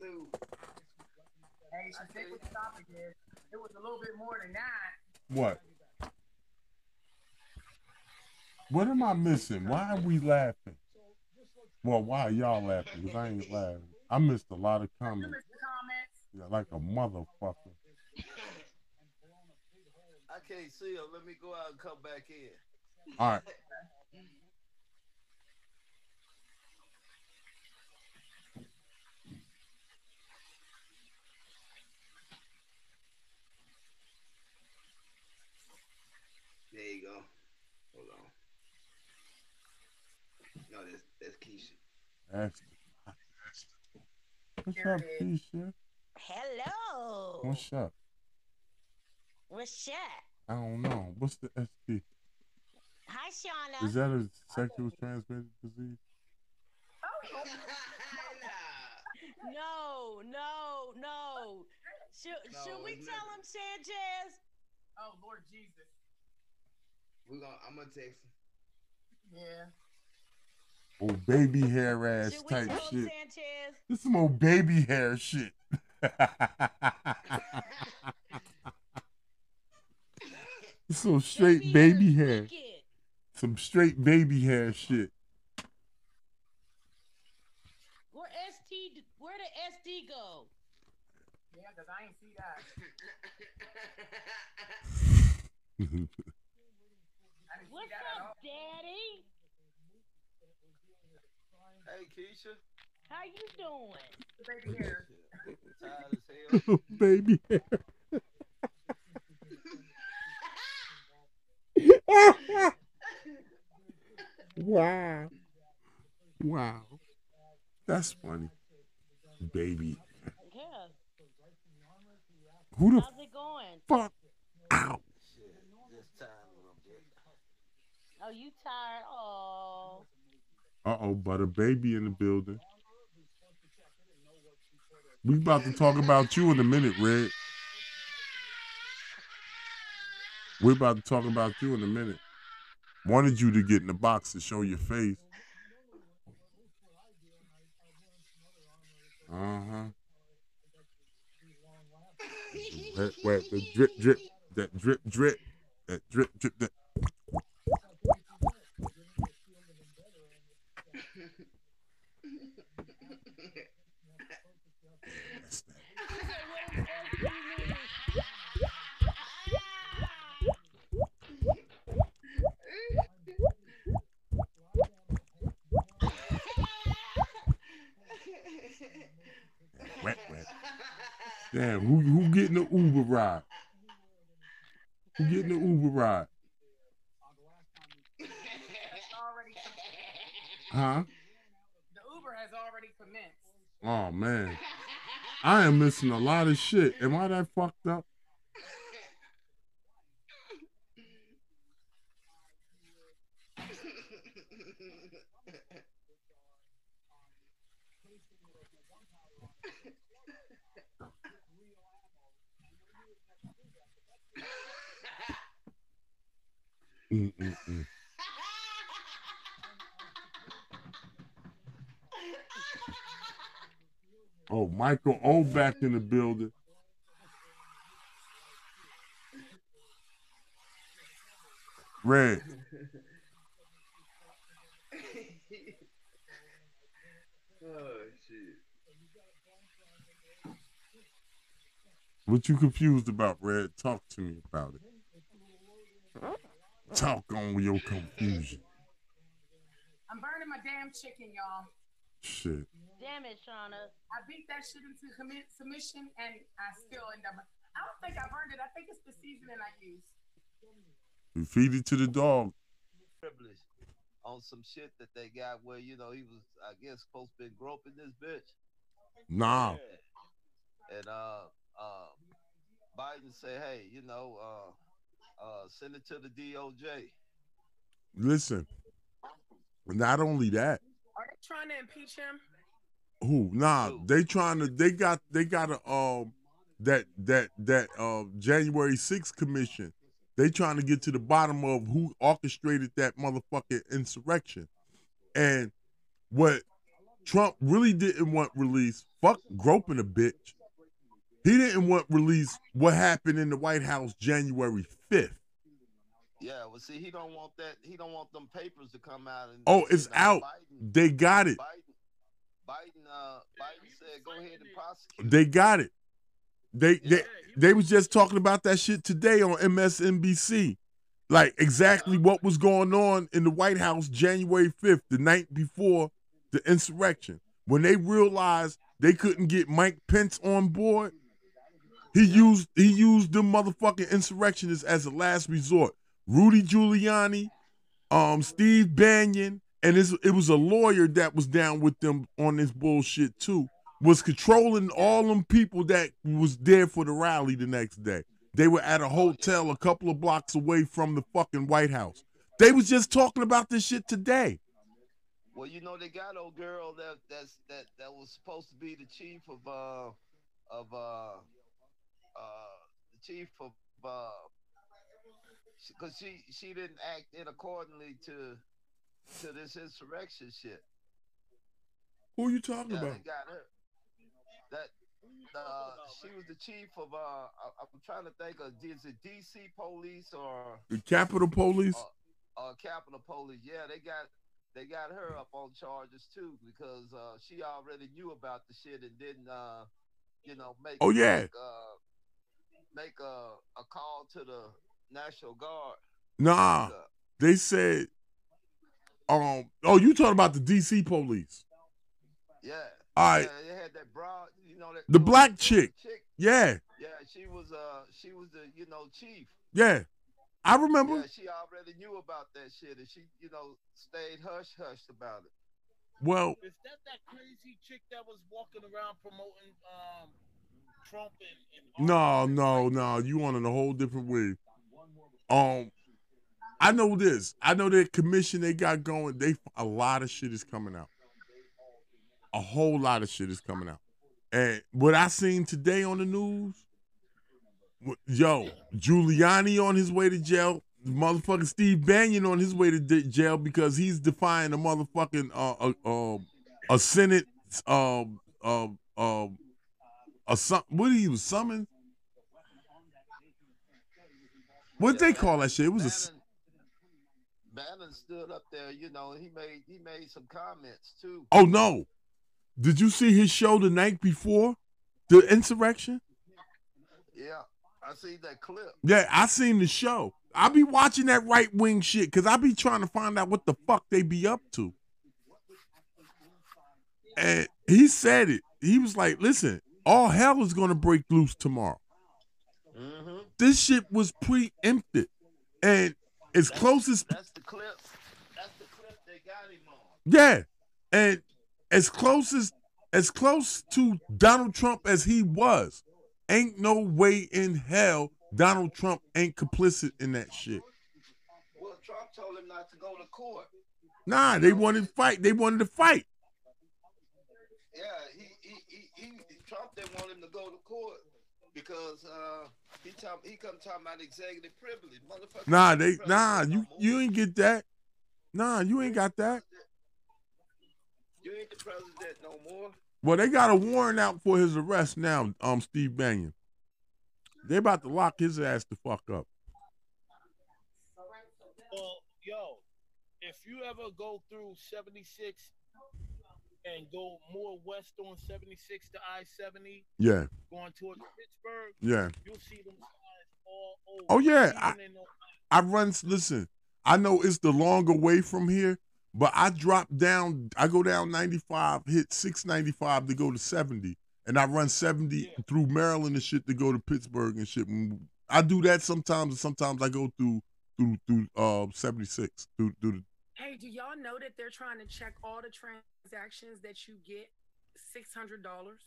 the Hey, she said what the topic is. It was a little bit more than that. What? What am I missing? Why are we laughing? Well, why are y'all laughing? Because I ain't laughing. I missed a lot of comments. missed the comments. Yeah, like a motherfucker. I can't see her. Let me go out and come back in. All right. go. Hold on. No, that's that's Keisha. That's What's up, Keisha? Hello. What's up? What's up? I don't know. What's the ST? Hi, Shauna. Is that a sexual transmitted disease? Oh. No, no, no. Should, No, should we tell not. him Sanchez? Oh, Lord Jesus. We gonna I'm gonna text him. Yeah. Oh, baby hair ass Should type tell shit. Sanchez? This is some old baby hair shit. Some straight baby hair. Wicked. Some straight baby hair shit. Where ST? Where did SD go? Yeah, because I ain't see that. I didn't What's see that at up, all. Daddy? Hey, Keisha. How you doing? Baby hair. Tired as hell. baby hair. wow. Wow. That's funny. Baby. Yeah. Who the How's it going? fuck? Ow. Oh, you tired? Oh. Uh oh, but a baby in the building. We about to talk about you in a minute, Red. We're about to talk about you in a minute. Wanted you to get in the box to show your face. Uh huh. Wait, wait, the drip, drip, that drip, drip, that drip, drip, that Damn, who who getting the Uber ride? Who getting the Uber ride? Huh? the Uber has already commenced. Oh man. I am missing a lot of shit. Am I that fucked up? Oh, Michael O back in the building. Red. oh shit. What you confused about, Red? Talk to me about it. Talk on your confusion. I'm burning my damn chicken, y'all. Shit. Damn it, Shauna. I beat that shit into commit submission, and I still end up. I don't think I burned it. I think it's the seasoning I used. You feed it to the dog. Privilege on some shit that they got where you know he was I guess supposed to be groping this bitch. Nah. And uh uh Biden said, hey, you know, uh uh send it to the DOJ. Listen. Not only that, Are they trying to impeach him? Who? Nah, they trying to. They got. They got a um that that that uh January 6th commission. They trying to get to the bottom of who orchestrated that motherfucking insurrection, and what Trump really didn't want released. Fuck groping a bitch. He didn't want released what happened in the White House January 5th. Yeah, well see he don't want that he don't want them papers to come out and Oh, it's you know, out. They got it. Biden uh Biden said go ahead and prosecute. They got it. They they they was just talking about that shit today on MSNBC. Like exactly what was going on in the White House January 5th, the night before the insurrection. When they realized they couldn't get Mike Pence on board, he used he used them motherfucking insurrectionists as a last resort. Rudy Giuliani, um, Steve Bannon, and it was a lawyer that was down with them on this bullshit too. Was controlling all them people that was there for the rally the next day. They were at a hotel a couple of blocks away from the fucking White House. They was just talking about this shit today. Well, you know they got old girl that that's that that was supposed to be the chief of uh of uh uh the chief of uh because she she didn't act in accordingly to to this insurrection shit. Who are you talking Yeah, about? got her. That uh, she was the chief of uh I, I'm trying to think of is it DC police or The Capitol Police. uh Capitol Police. Yeah, they got they got her up on charges too because uh she already knew about the shit and didn't uh you know make Oh, yeah. make, uh, make a a call to the National Guard. Nah, they said. Um. Oh, you talking about the DC police? Yeah. All right. Yeah, they had that broad, you know that The little black short chick. chick. Yeah. Yeah, she was uh she was the you know chief. Yeah. I remember. Yeah, she already knew about that shit, and she, you know, stayed hush hush about it. Well, Is that that crazy chick that was walking around promoting um Trump and, and No, no, no. You want in a whole different way. Um, I know this. I know that commission they got going. They a lot of shit is coming out. A whole lot of shit is coming out. And what I seen today on the news, yo, Giuliani on his way to jail. Motherfucking Steve Bannon on his way to jail because he's defying a motherfucking uh, uh, uh, a Senate um um um a sum- what he was summoned What they call that shit? It was a. Bannon, Bannon stood up there, you know, he made he made some comments too. Oh no! Did you see his show the night before the insurrection? Yeah, I see that clip. Yeah, I seen the show. I be watching that right wing shit because I be trying to find out what the fuck they be up to. And he said it. He was like, "Listen, all hell is gonna break loose tomorrow." Mm-hmm. This shit was preempted, and as close as That's the clip. That's the clip they got him on. Yeah, and as close as as close to Donald Trump as he was, ain't no way in hell Donald Trump ain't complicit in that shit. Well, Trump told him not to go to court. Nah, they wanted to fight. They wanted to fight. Yeah, Trump didn't want him to go to court because uh, he talk, he come talking about executive privilege, motherfucker. Nah, they nah, you you ain't get that. Nah, you ain't got that. You ain't the president no more. Well, they got a warrant out for his arrest now, um, Steve Bannon. They about to lock his ass the fuck up. Well, yo, if you ever go through 76 and go more west on 76 to I 70, Yeah, going towards Pittsburgh, yeah. you'll see them signs all over. Oh yeah, I, I run. Listen, I know it's the longer way from here, but I drop down. I go down 95, hit 695 to go to 70, and I run 70 through Maryland and shit to go to Pittsburgh and shit. Mm, I do that sometimes, and sometimes I go through through through uh 76 through through. Hey, do y'all know that they're trying to check all the transactions that you get six hundred dollars?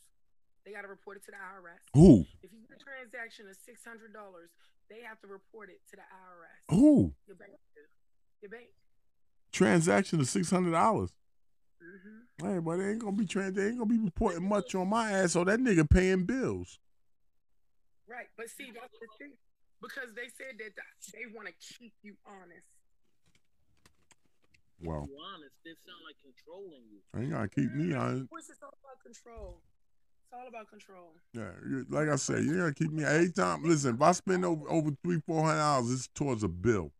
They got to report it to the IRS. Who? If you get a transaction of six hundred dollars, they have to report it to the IRS. Who? Your bank. Your bank. Transaction of six hundred dollars. Mm-hmm. Hey, but they ain't gonna be trans. They ain't gonna be reporting much on my ass. So that nigga paying bills. Right, but see, that's the thing because they said that th- they want to keep you honest. Well, be honest, they sound like controlling you. ain't gonna keep me on. Of course, it's all about control. It's all about control. Yeah, like I said, you gotta keep me. Every time, listen, if I spend over over three, four hundred hours, it's towards a bill.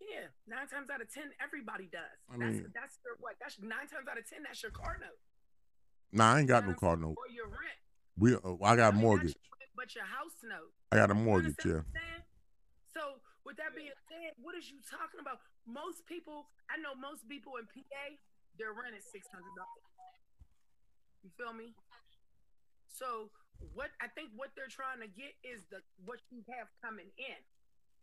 Yeah, nine times out of ten, everybody does. I that's mean- that's your what? That's nine times out of ten. That's your car note Nah, I ain't got no car note. or your rent. We, uh, I got a mortgage. But your house note. I got a mortgage. Yeah. So with that being said, what is you talking about? Most people, I know most people in PA, their rent is six hundred dollars. You feel me? So what I think what they're trying to get is the what you have coming in.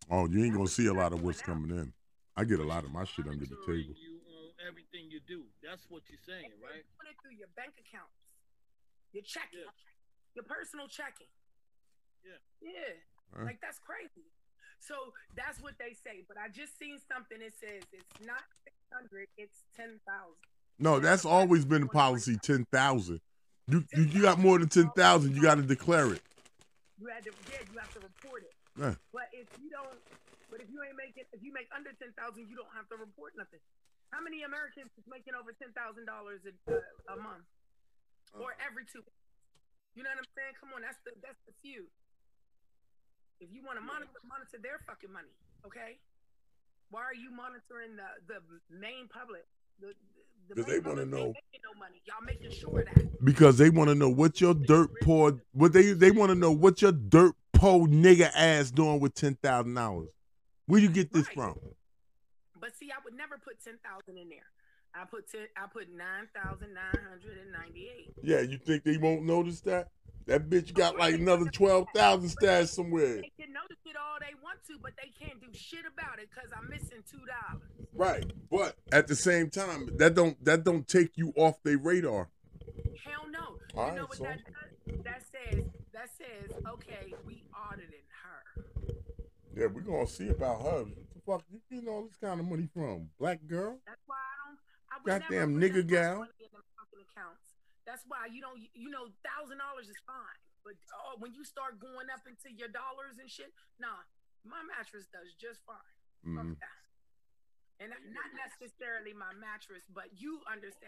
Oh, you ain't gonna see a lot of what's coming in. I get a lot of my shit under the table. You on everything you do. That's what you're saying, right? Put it through your bank accounts, your checking, your personal checking. Yeah. Yeah. Huh? Like that's crazy. So that's what they say. But I just seen something that says it's not six hundred, it's ten thousand. No, that's always been the policy. Ten thousand. You, you you got more than ten thousand, you got to declare it. You had to yeah, you have to report it. Yeah. But if you don't but if you ain't making if you make under ten thousand, you don't have to report nothing. How many Americans is making over ten thousand dollars a a month? Or uh. every two you know what I'm saying? Come on, that's the that's the few. If you want to monitor, monitor their fucking money, okay? Why are you monitoring the the main public? The, the, the 'Cause they wanna know. making no money. Y'all making sure that. Because they want to know what your dirt poor, what they they want to know what your dirt poor nigga ass doing with ten thousand dollars. Where you get this from? But see, I would never put ten thousand in there. I put ten. I put nine thousand nine hundred and ninety-eight. Yeah, you think they won't notice that? That bitch got like another twelve thousand stashed somewhere. They can notice it all they want to, but they can't do shit about it because I'm missing two dollars. Right, but at the same time, that don't that don't take you off their radar. Hell no. All you right, know what so- that does? That says that says okay, we audited her. Yeah, we're gonna see about her. What the fuck you getting all this kind of money from? Black girl? That's why I don't. I would Goddamn nigga gal. Money in them fucking accounts. That's why you don't. You know, thousand dollars is fine, but oh, when you start going up into your dollars and shit, nah, my mattress does just fine. Mhm. And not necessarily my mattress, but you understand.